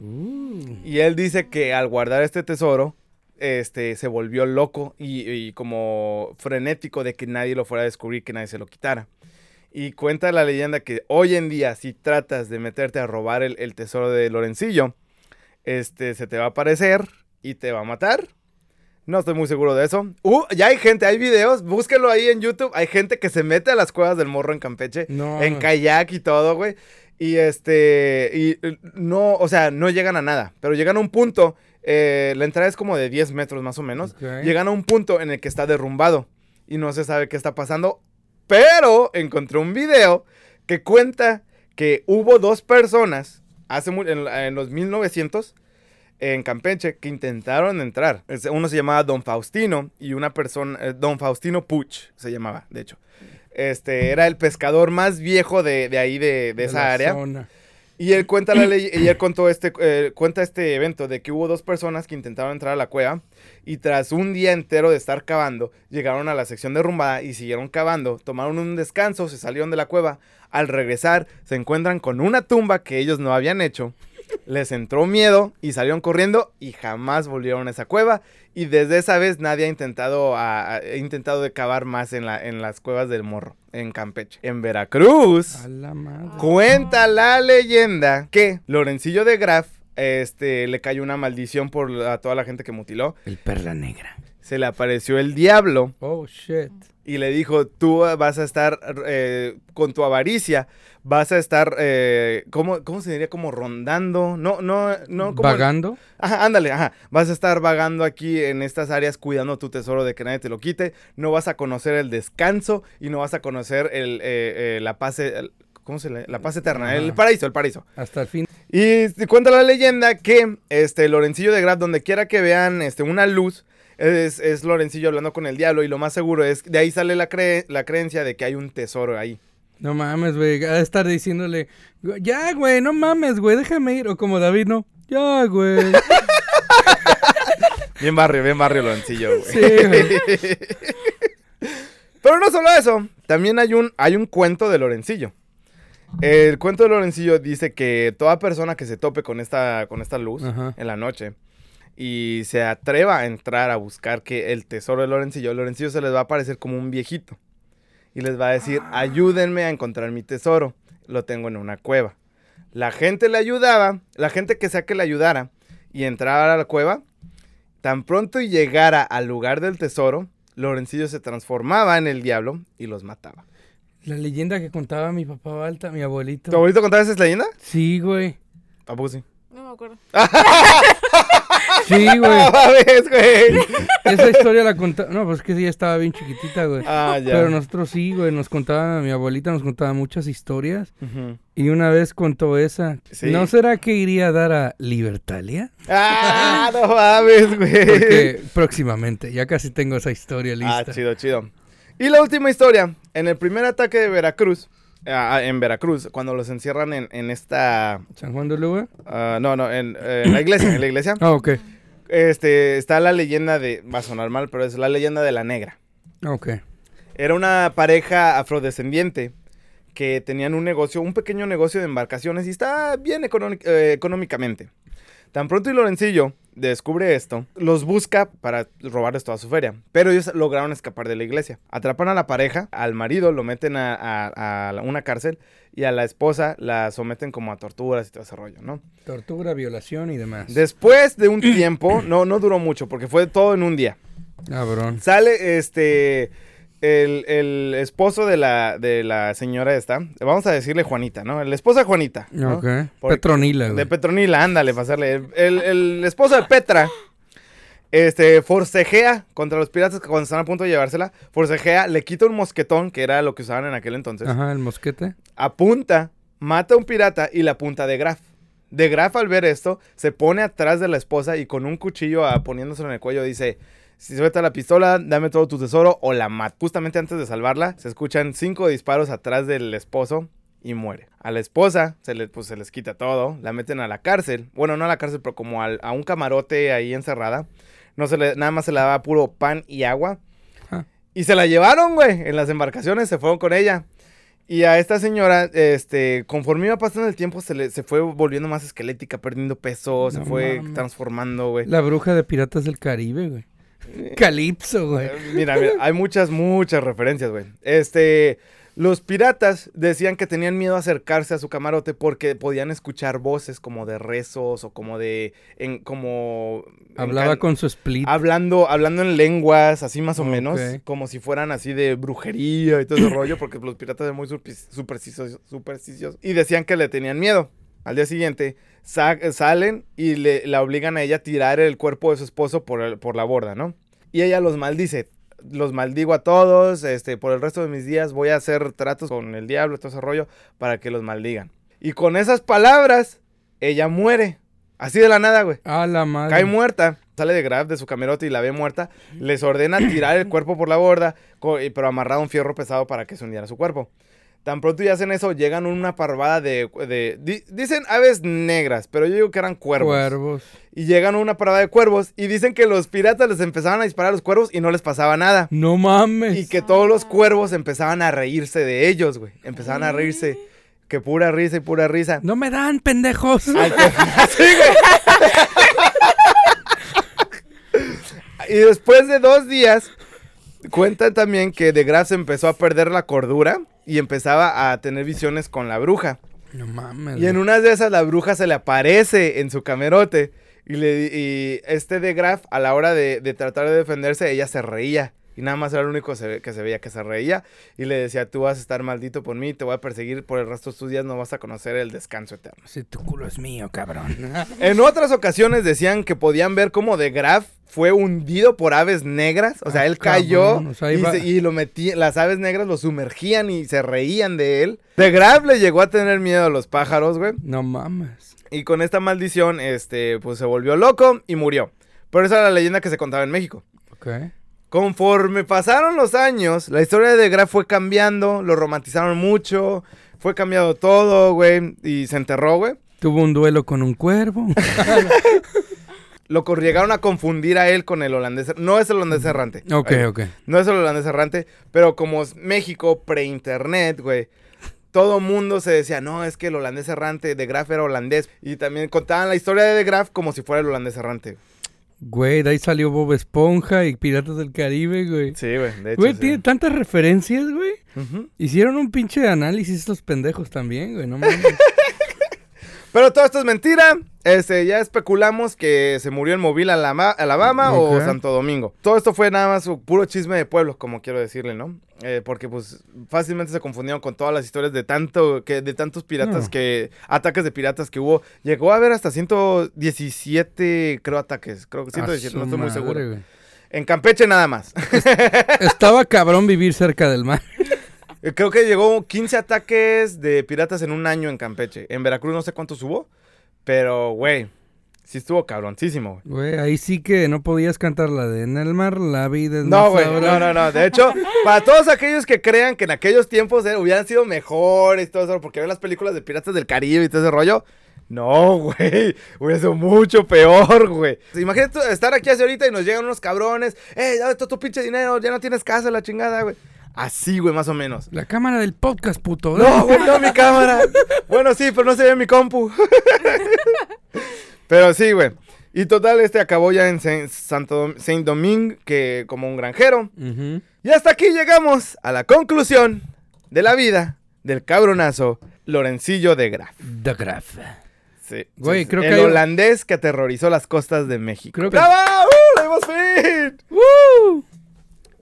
[SPEAKER 3] Uh.
[SPEAKER 2] Y él dice que al guardar este tesoro, este, se volvió loco y, y como frenético de que nadie lo fuera a descubrir, que nadie se lo quitara. Y cuenta la leyenda que hoy en día, si tratas de meterte a robar el, el tesoro de Lorencillo, este, se te va a aparecer y te va a matar. No estoy muy seguro de eso. Uh, ya hay gente, hay videos, búsquenlo ahí en YouTube. Hay gente que se mete a las cuevas del morro en Campeche
[SPEAKER 3] No.
[SPEAKER 2] en kayak y todo, güey. Y este, y eh, no, o sea, no llegan a nada, pero llegan a un punto, eh, la entrada es como de 10 metros más o menos, llegan a un punto en el que está derrumbado y no se sabe qué está pasando, pero encontré un video que cuenta que hubo dos personas hace en, los 1900 en Campeche que intentaron entrar. Uno se llamaba Don Faustino y una persona, eh, Don Faustino Puch se llamaba, de hecho. Este era el pescador más viejo de, de ahí, de, de esa área.
[SPEAKER 3] zona.
[SPEAKER 2] Y él cuenta la ley, y él contó este, eh, cuenta este evento de que hubo dos personas que intentaron entrar a la cueva y tras un día entero de estar cavando, llegaron a la sección derrumbada y siguieron cavando, tomaron un descanso, se salieron de la cueva. Al regresar, se encuentran con una tumba que ellos no habían hecho. Les entró miedo y salieron corriendo y jamás volvieron a esa cueva. Y desde esa vez nadie ha intentado, a- a- intentado de cavar más en, la, en las cuevas del morro, en Campeche. En Veracruz.
[SPEAKER 3] A la madre.
[SPEAKER 2] Cuenta la leyenda que Lorencillo de Graf este, le cayó una maldición por la- a toda la gente que mutiló.
[SPEAKER 3] El perla negra.
[SPEAKER 2] Se le apareció el diablo
[SPEAKER 3] Oh, shit.
[SPEAKER 2] Y le dijo, tú vas a estar eh, con tu avaricia, vas a estar, eh, ¿cómo, ¿cómo se diría? Como rondando, no, no, no, como...
[SPEAKER 3] ¿Vagando?
[SPEAKER 2] Ajá, ándale, ajá. Vas a estar vagando aquí en estas áreas cuidando tu tesoro de que nadie te lo quite. No vas a conocer el descanso y no vas a conocer el, eh, eh, la paz, el- ¿cómo se le? La paz eterna, el paraíso, el paraíso.
[SPEAKER 3] Hasta el fin.
[SPEAKER 2] Y cuenta la leyenda que este Lorencillo de Graf, donde quiera que vean este, una luz, es, es Lorencillo hablando con el diablo. Y lo más seguro es, de ahí sale la, cre- la creencia de que hay un tesoro ahí.
[SPEAKER 3] No mames, güey. De estar diciéndole, ya, güey, no mames, güey, déjame ir. O como David, no. Ya, güey. [LAUGHS]
[SPEAKER 2] Bien barrio, bien barrio Lorencillo, güey.
[SPEAKER 3] Sí, güey. [LAUGHS]
[SPEAKER 2] Pero no solo eso, también hay un, hay un cuento de Lorencillo. El cuento de Lorencillo dice que toda persona que se tope con esta, con esta luz
[SPEAKER 3] Ajá.
[SPEAKER 2] en la noche y se atreva a entrar a buscar que el tesoro de Lorencillo, Lorencillo se les va a aparecer como un viejito y les va a decir, ayúdenme a encontrar mi tesoro, lo tengo en una cueva. La gente le ayudaba, la gente que sea que le ayudara y entrara a la cueva, tan pronto y llegara al lugar del tesoro, Lorencillo se transformaba en el diablo y los mataba.
[SPEAKER 3] La leyenda que contaba mi papá Balta, mi abuelito.
[SPEAKER 2] ¿Tu abuelito contaba esa leyenda?
[SPEAKER 3] Sí, güey.
[SPEAKER 2] ¿A poco sí?
[SPEAKER 7] No me acuerdo. [LAUGHS]
[SPEAKER 3] Sí, güey. [LAUGHS]
[SPEAKER 2] No mames, güey.
[SPEAKER 3] Esa historia la contaba. No, pues es que sí, estaba bien chiquitita, güey.
[SPEAKER 2] Ah, ya.
[SPEAKER 3] Pero nosotros sí, güey. Nos contaba, mi abuelita nos contaba muchas historias. Y una vez contó esa.
[SPEAKER 2] Sí.
[SPEAKER 3] ¿No será que iría a dar a Libertalia?
[SPEAKER 2] Ah, no mames, güey.
[SPEAKER 3] Porque próximamente, ya casi tengo esa historia
[SPEAKER 2] Ah,
[SPEAKER 3] lista.
[SPEAKER 2] chido, chido. Y la última historia, en el primer ataque de Veracruz, ah, en Veracruz, cuando los encierran en, en esta,
[SPEAKER 3] ¿San Juan de Luga?
[SPEAKER 2] ah, no, no, en, eh, en la iglesia, en la iglesia,
[SPEAKER 3] Ah, ok.
[SPEAKER 2] Este, está la leyenda de, va a sonar mal, pero es la leyenda de la negra.
[SPEAKER 3] Ok.
[SPEAKER 2] Era una pareja afrodescendiente que tenían un negocio, un pequeño negocio de embarcaciones y está bien eh, económicamente. Tan pronto y Lorencillo descubre esto, los busca para robarles toda su feria, pero ellos lograron escapar de la iglesia. Atrapan a la pareja, al marido lo meten a, a- a una cárcel y a la esposa la someten como a torturas y todo ese rollo, ¿no?
[SPEAKER 3] Tortura, violación y demás.
[SPEAKER 2] Después de un tiempo, no, no duró mucho porque fue todo en un día.
[SPEAKER 3] Cabrón.
[SPEAKER 2] Sale este. El, el esposo de la, de la señora esta. Vamos a decirle Juanita, ¿no? El esposo de Juanita. ¿no?
[SPEAKER 3] Petronila, güey.
[SPEAKER 2] De Petronila, ándale, para hacerle. El, el- el esposo de Petra. Este, forcejea contra los piratas que cuando están a punto de llevársela. Forcejea, le quita un mosquetón, que era lo que usaban en aquel entonces.
[SPEAKER 3] Ajá, el mosquete.
[SPEAKER 2] Apunta, mata a un pirata y la apunta de Graf. De Graf al ver esto, se pone atrás de la esposa y con un cuchillo ah, poniéndoselo en el cuello dice, si suelta la pistola, dame todo tu tesoro o la mat. Justamente antes de salvarla, se escuchan cinco disparos atrás del esposo y muere. A la esposa se, le, pues, se les quita todo, la meten a la cárcel. Bueno, no a la cárcel, pero como al- a un camarote ahí encerrada. No se le, nada más se le daba puro pan y agua.
[SPEAKER 3] Ah.
[SPEAKER 2] Y se la llevaron, güey, en las embarcaciones, se fueron con ella. Y a esta señora, este, conforme iba pasando el tiempo, se, le, se fue volviendo más esquelética, perdiendo peso, se fue
[SPEAKER 3] mames.
[SPEAKER 2] transformando, güey.
[SPEAKER 3] La bruja de Piratas del Caribe, güey. Calipso, güey.
[SPEAKER 2] Eh, Mira, mira, hay muchas, muchas referencias, güey. Este, los piratas decían que tenían miedo a acercarse a su camarote porque podían escuchar voces como de rezos o como de, en, como...
[SPEAKER 3] Hablaba con su split.
[SPEAKER 2] Hablando, hablando en lenguas, así más o menos, como si fueran así de brujería y todo ese rollo, porque los piratas eran muy supersti- supersticiosos, supersticiosos y decían que le tenían miedo. Al día siguiente sa- salen y le, la obligan a ella a tirar el cuerpo de su esposo por, el- por la borda, ¿no? Y ella los maldice. Los maldigo a todos, este, por el resto de mis días voy a hacer tratos con el diablo, todo ese rollo, para que los maldigan. Y con esas palabras, ella muere. Así de la nada, güey.
[SPEAKER 3] A la madre.
[SPEAKER 2] Cae muerta. Sale de Graf de su camerote y la ve muerta. Les ordena tirar el cuerpo por la borda, pero amarrado a un fierro pesado para que se hundiera su cuerpo. Tan pronto y hacen eso, llegan una parvada de... de- di- dicen aves negras, pero yo digo que eran cuervos.
[SPEAKER 3] Cuervos.
[SPEAKER 2] Y llegan una parvada de cuervos y dicen que los piratas les empezaban a disparar a los cuervos y no les pasaba nada.
[SPEAKER 3] No mames.
[SPEAKER 2] Y que todos los cuervos empezaban a reírse de ellos, güey. Empezaban a reírse. Que pura risa y pura risa.
[SPEAKER 3] No me dan, pendejos. [LAUGHS]
[SPEAKER 2] Que- [LAUGHS] Sí, güey. [LAUGHS] y después de dos días, cuentan también que de Graff se empezó a perder la cordura y empezaba a tener visiones con la bruja.
[SPEAKER 3] No mames.
[SPEAKER 2] Y en una de esas la bruja se le aparece en su camerote. Y, le, y este de a la hora de, de tratar de defenderse, ella se reía. Y nada más era lo único se- que se veía que se reía. Y le decía, tú vas a estar maldito por mí, te voy a perseguir por el resto de tus días, no vas a conocer el descanso eterno.
[SPEAKER 3] Si tu culo es mío, cabrón.
[SPEAKER 2] En otras ocasiones decían que podían ver cómo de Graf fue hundido por aves negras. O sea,
[SPEAKER 3] Ah,
[SPEAKER 2] él cayó
[SPEAKER 3] cabrón, o sea,
[SPEAKER 2] y,
[SPEAKER 3] iba-
[SPEAKER 2] se- y lo metí, las aves negras lo sumergían y se reían de él. De Graf le llegó a tener miedo a los pájaros, güey.
[SPEAKER 3] no mames.
[SPEAKER 2] Y con esta maldición, este, pues se volvió loco y murió. Pero esa era la leyenda que se contaba en México.
[SPEAKER 3] Ok.
[SPEAKER 2] Conforme pasaron los años, la historia de Graf fue cambiando, lo romantizaron mucho, fue cambiado todo, güey, y se enterró, güey.
[SPEAKER 3] Tuvo un duelo con un cuervo. [LAUGHS] [LAUGHS]
[SPEAKER 2] Lo llegaron a confundir a él con el holandés. No es el holandés errante.
[SPEAKER 3] ok, ok.
[SPEAKER 2] No es el holandés errante, pero como es México pre-internet, güey. Todo mundo se decía, no, es que el holandés errante de Graf era holandés. Y también contaban la historia de De Graf como si fuera el holandés errante.
[SPEAKER 3] Güey, de ahí salió Bob Esponja y Piratas del Caribe, güey.
[SPEAKER 2] Sí, güey, de hecho.
[SPEAKER 3] Güey,
[SPEAKER 2] sí.
[SPEAKER 3] tiene tantas referencias, güey.
[SPEAKER 2] Ujú.
[SPEAKER 3] Hicieron un pinche análisis estos pendejos también, güey. No mames. [LAUGHS]
[SPEAKER 2] Pero todo esto es mentira. Este, ya especulamos que se murió en Mobile, Alabama o. Santo Domingo. Todo esto fue nada más un puro chisme de pueblo, como quiero decirle, ¿no? Eh, porque pues fácilmente se confundieron con todas las historias de tanto que de tantos piratas
[SPEAKER 3] No.
[SPEAKER 2] que ataques de piratas que hubo. Llegó a haber hasta 117 creo ataques, creo que
[SPEAKER 3] A
[SPEAKER 2] 117, no estoy muy seguro.
[SPEAKER 3] güey.
[SPEAKER 2] En Campeche nada más.
[SPEAKER 3] Estaba cabrón vivir cerca del mar. [LAUGHS]
[SPEAKER 2] Eh, Creo que llegó 15 ataques de piratas en un año en Campeche. En Veracruz no sé cuántos hubo, pero güey, sí estuvo cabroncísimo. güey.
[SPEAKER 3] Ahí sí que no podías cantar la de En el mar la vida es
[SPEAKER 2] No, güey, no,
[SPEAKER 3] sabrosa".
[SPEAKER 2] no, no. De hecho, [LAUGHS] para todos aquellos que crean que en aquellos tiempos eh, hubieran sido mejores y todo eso, porque ven las películas de Piratas del Caribe y todo ese rollo. No, güey. Hubiera sido mucho peor, güey. Imagínate estar aquí hace ahorita y nos llegan unos cabrones. Eh, ya todo tu pinche dinero, ya no tienes casa, la chingada, güey. Así, güey, más o menos.
[SPEAKER 3] La cámara del podcast, puto.
[SPEAKER 2] No, güey, no, mi cámara. Bueno, sí, pero no se ve mi compu. pero sí, güey. Y total, este acabó ya en Saint, Santo Dom- Saint Domingue, que como un granjero. Y hasta aquí llegamos a la conclusión de la vida del cabronazo Lorencillo de Graf.
[SPEAKER 3] The Graf.
[SPEAKER 2] Sí.
[SPEAKER 3] Güey,
[SPEAKER 2] sí,
[SPEAKER 3] creo que
[SPEAKER 2] El
[SPEAKER 3] hay-
[SPEAKER 2] holandés que aterrorizó las costas de México.
[SPEAKER 3] Creo que-
[SPEAKER 2] ¡Bravo! ¡Uh! ¡Lo dimos fin!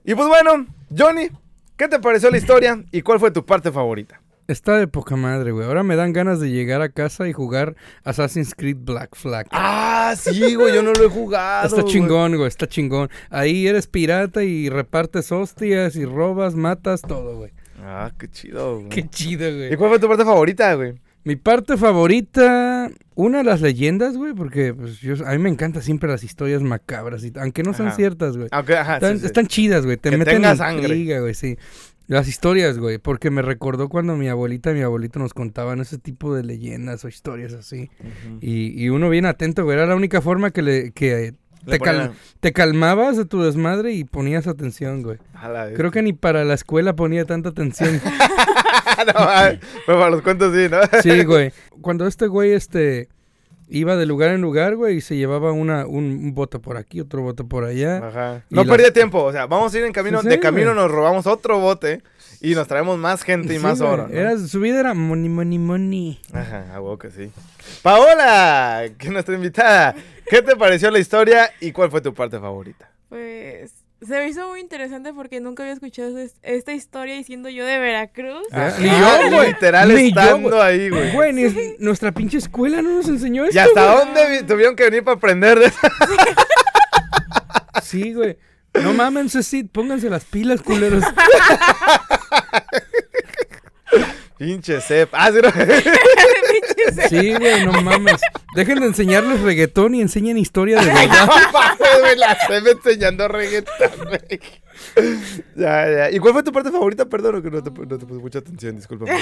[SPEAKER 2] Y pues bueno, Johnny, ¿qué te pareció la historia y cuál fue tu parte favorita?
[SPEAKER 3] Está de poca madre, güey. Ahora me dan ganas de llegar a casa y jugar Assassin's Creed Black Flag.
[SPEAKER 2] Ah, sí, güey, yo no lo he jugado.
[SPEAKER 3] Está chingón, güey, está chingón. Ahí eres pirata y repartes hostias y robas, matas, todo, güey.
[SPEAKER 2] Ah, qué chido, güey.
[SPEAKER 3] Qué chido,
[SPEAKER 2] ¿Y
[SPEAKER 3] güey.
[SPEAKER 2] cuál fue tu parte favorita, güey?
[SPEAKER 3] Mi parte favorita, una de las leyendas, güey, porque pues, yo, a mí me encantan siempre las historias macabras, y, aunque no sean
[SPEAKER 2] Ajá.
[SPEAKER 3] ciertas, güey.
[SPEAKER 2] Ajá,
[SPEAKER 3] Están,
[SPEAKER 2] sí, sí.
[SPEAKER 3] están chidas, güey. Te
[SPEAKER 2] Que
[SPEAKER 3] meten
[SPEAKER 2] tenga
[SPEAKER 3] en
[SPEAKER 2] sangre.
[SPEAKER 3] güey, sí. Las historias, güey, porque me recordó cuando mi abuelita y mi abuelito nos contaban ese tipo de leyendas o historias así. Y, y uno bien atento, güey. Era la única forma que, le, que te, cal- te calmabas de tu desmadre y ponías atención, güey. Creo que ni para la escuela ponía tanta atención. [LAUGHS] [LAUGHS]
[SPEAKER 2] no, ay, pero para los cuentos sí, ¿no?
[SPEAKER 3] Sí, güey. Cuando este güey, este, iba de lugar en lugar, güey, y se llevaba una, un, un bote por aquí, otro bote por allá.
[SPEAKER 2] Ajá. No
[SPEAKER 3] la-
[SPEAKER 2] perdía tiempo, o sea, vamos a ir en camino,
[SPEAKER 3] Sí,
[SPEAKER 2] de
[SPEAKER 3] sí,
[SPEAKER 2] camino
[SPEAKER 3] güey.
[SPEAKER 2] nos robamos otro bote y nos traemos más gente y
[SPEAKER 3] Sí,
[SPEAKER 2] más
[SPEAKER 3] güey.
[SPEAKER 2] oro. ¿no?
[SPEAKER 3] Era, su vida era money, money, money.
[SPEAKER 2] Ajá, a huevo que sí. Paola, que es nuestra invitada, ¿qué te pareció la historia y cuál fue tu parte favorita?
[SPEAKER 7] Pues se me hizo muy interesante porque nunca había escuchado es- esta historia y siendo yo de Veracruz.
[SPEAKER 3] Ah, ni yo, güey.
[SPEAKER 2] Literal
[SPEAKER 3] Ni
[SPEAKER 2] estando ahí, güey.
[SPEAKER 3] Güey, nuestra pinche escuela no nos enseñó
[SPEAKER 2] ¿Y
[SPEAKER 3] esto.
[SPEAKER 2] hasta
[SPEAKER 3] güey.
[SPEAKER 2] dónde vi- tuvieron que venir para aprender de eso?
[SPEAKER 3] Sí, güey. No mamen, sí, pónganse las pilas, culeros. [LAUGHS]
[SPEAKER 2] Pinche Sep. Ah, sí, no. [LAUGHS]
[SPEAKER 3] Sí, güey, no mames. Dejen de enseñarles reggaetón y enseñen historia de verdad. [LAUGHS]
[SPEAKER 2] no mames, güey, la Sep enseñando reggaetón, güey. [LAUGHS] Ya, ya. ¿Y cuál fue tu parte favorita? Perdón, que no te, no te puse mucha atención, disculpa. [LAUGHS]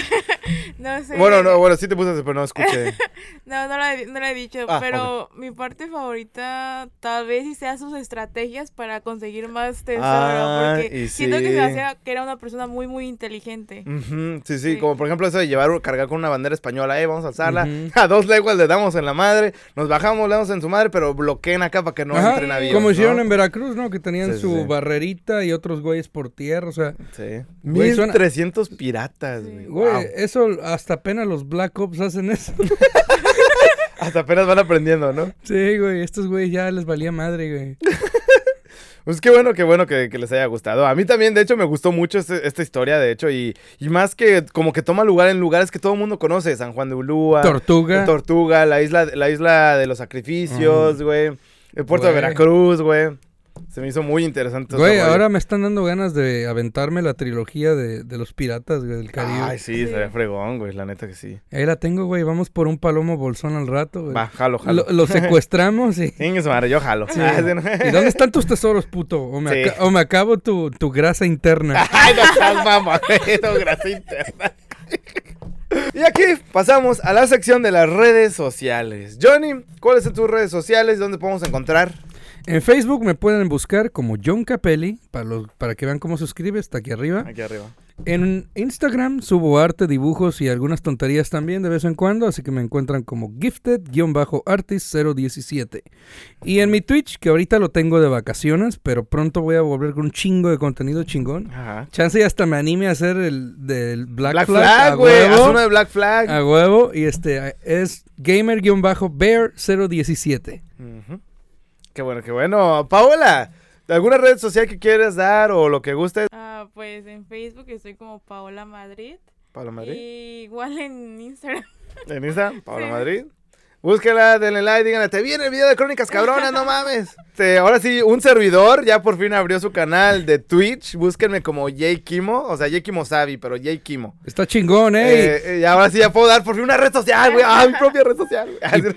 [SPEAKER 7] No sé.
[SPEAKER 2] Bueno, no, bueno, sí te puse, pero no escuché. [LAUGHS]
[SPEAKER 7] No, no lo he, no lo he dicho,
[SPEAKER 2] Ah,
[SPEAKER 7] pero mi parte favorita tal vez sí sea sus estrategias para conseguir más tesoro,
[SPEAKER 2] Ah,
[SPEAKER 7] porque
[SPEAKER 2] y
[SPEAKER 7] siento que se hacía que era una persona muy, muy inteligente.
[SPEAKER 2] Sí, sí,
[SPEAKER 7] Sí.
[SPEAKER 2] como por ejemplo eso de llevar, cargar con una bandera española, eh, vamos a alzarla.
[SPEAKER 3] Ujú.
[SPEAKER 2] A dos leguas le damos en la madre, nos bajamos, le damos en su madre, pero bloqueen acá para que no
[SPEAKER 3] Ajá,
[SPEAKER 2] entren aviones.
[SPEAKER 3] Como hicieron
[SPEAKER 2] ¿no?
[SPEAKER 3] en Veracruz, ¿no? Que tenían
[SPEAKER 2] Sí,
[SPEAKER 3] su
[SPEAKER 2] sí.
[SPEAKER 3] barrerita y otros güeyes por tierra, o sea,
[SPEAKER 2] Sí.
[SPEAKER 3] Güey, suena-
[SPEAKER 2] 1300 piratas, güey.
[SPEAKER 3] güey,
[SPEAKER 2] wow.
[SPEAKER 3] eso hasta apenas los Black Ops hacen eso. [LAUGHS]
[SPEAKER 2] Hasta apenas van aprendiendo, ¿no?
[SPEAKER 3] sí, güey, estos güeyes ya les valía madre, güey. [LAUGHS]
[SPEAKER 2] Pues qué bueno, qué bueno que, que les haya gustado. A mí también, de hecho, me gustó mucho este- esta historia, de hecho, y, y más que como que toma lugar en lugares que todo el mundo conoce, San Juan de Ulúa,
[SPEAKER 3] Tortuga.
[SPEAKER 2] Tortuga, la isla, la isla de los sacrificios, güey, el puerto de. Veracruz, güey. Se me hizo muy interesante.
[SPEAKER 3] Güey, ahora me están dando ganas de aventarme la trilogía de, de los piratas, güey, del Caribe.
[SPEAKER 2] Ay, sí,
[SPEAKER 7] Sí.
[SPEAKER 2] se ve fregón, güey, la neta que sí.
[SPEAKER 3] Ahí la tengo, güey, vamos por un palomo bolsón al rato, güey.
[SPEAKER 2] Va, jalo, jalo.
[SPEAKER 3] Lo, lo [LAUGHS] secuestramos y...
[SPEAKER 2] Su madre, yo jalo. [LAUGHS] Ah, sí, ¿no?
[SPEAKER 3] ¿Y dónde están tus tesoros, puto? O me,
[SPEAKER 2] Sí.
[SPEAKER 3] aca- o me acabo tu, tu grasa interna. [LAUGHS]
[SPEAKER 2] Ay, no seas mamadero, grasa interna. Y aquí pasamos a la sección de las redes sociales. Johnny, ¿cuáles son tus redes sociales? ¿Dónde podemos encontrar?
[SPEAKER 3] En Facebook me pueden buscar como John Capelli, para, los, para que vean cómo se escribe, está aquí arriba.
[SPEAKER 2] Aquí arriba.
[SPEAKER 3] En Instagram subo arte, dibujos y algunas tonterías también de vez en cuando, así que me encuentran como gifted-artist017. Y en mi Twitch, que ahorita lo tengo de vacaciones, pero pronto voy a volver con un chingo de contenido chingón.
[SPEAKER 2] Ajá.
[SPEAKER 3] Chance y hasta me anime a hacer el del Black,
[SPEAKER 2] Black
[SPEAKER 3] Flag,
[SPEAKER 2] güey. Haz uno de Black Flag.
[SPEAKER 3] a huevo, y este es gamer-bear017.
[SPEAKER 2] Ujú. Qué bueno, qué bueno. Paola, ¿alguna red social que quieras dar o lo que guste?
[SPEAKER 7] Ah, pues en Facebook estoy como Paola Madrid.
[SPEAKER 2] Paola Madrid.
[SPEAKER 7] Y igual en Instagram.
[SPEAKER 2] En Instagram, [LAUGHS] Paola
[SPEAKER 7] Sí.
[SPEAKER 2] Madrid. Búsquela, denle like, díganle, te viene el video de Crónicas Cabronas, no mames. Este, ahora sí, un servidor ya por fin abrió su canal de Twitch. Búsquenme como Jay Kimo, o sea, Jay Kimo Sabi, pero Jay Kimo.
[SPEAKER 3] Está chingón, ¿eh?
[SPEAKER 2] Eh, eh, y ahora sí ya puedo dar por fin una red social, güey. Ah, mi propia red social.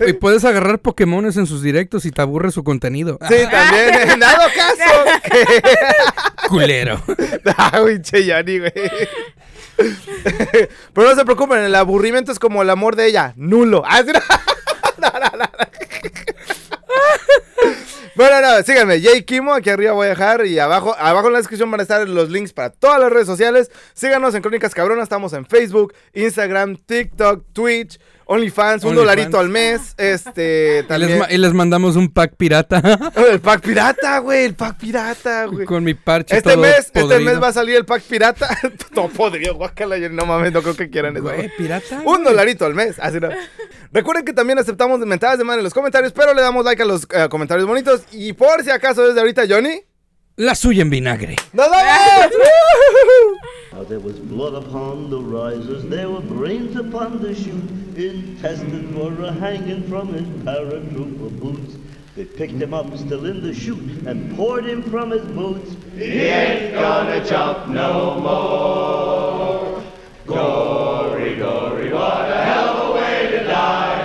[SPEAKER 3] Y, y puedes agarrar Pokémones en sus directos y te aburre su contenido.
[SPEAKER 2] Sí, también, en [LAUGHS] dado caso. que- [LAUGHS]
[SPEAKER 3] Culero. [LAUGHS]
[SPEAKER 2] Ah, güey, che, Yanni, güey. Pero no se preocupen, el aburrimiento es como el amor de ella, nulo. Ah, no. No, no, no, no. Bueno, no, síganme, Jay Kimo, aquí arriba voy a dejar y abajo, abajo en la descripción van a estar los links para todas las redes sociales. Síganos en Crónicas Cabronas, estamos en Facebook, Instagram, TikTok, Twitch, OnlyFans, un
[SPEAKER 3] OnlyFans.
[SPEAKER 2] dolarito al mes, este,
[SPEAKER 3] Y les,
[SPEAKER 2] también.
[SPEAKER 3] ma- y les mandamos un pack pirata [LAUGHS]
[SPEAKER 2] El pack pirata, güey, el pack pirata, güey.
[SPEAKER 3] con mi parche
[SPEAKER 2] Este
[SPEAKER 3] todo
[SPEAKER 2] mes, este mes va a salir el pack pirata. [LAUGHS] Todo podrido, guácala. yo No mames, no creo que quieran eso.
[SPEAKER 3] Güey, pirata.
[SPEAKER 2] Un dolarito al mes. Así no. Recuerden que también aceptamos mentadas de madre en los comentarios, pero le damos like a los eh, comentarios bonitos. Y por si acaso desde ahorita, Johnny.
[SPEAKER 3] la suya en vinagre.
[SPEAKER 2] ¡Nada
[SPEAKER 5] más! [LAUGHS] There was blood upon the risers, there were brains upon the chute, intestines were hanging from his paratrooper boots. They picked him up still in the chute and poured him from his boots. He ain't gonna jump no more. Gory, gory, what a hell of a way to die.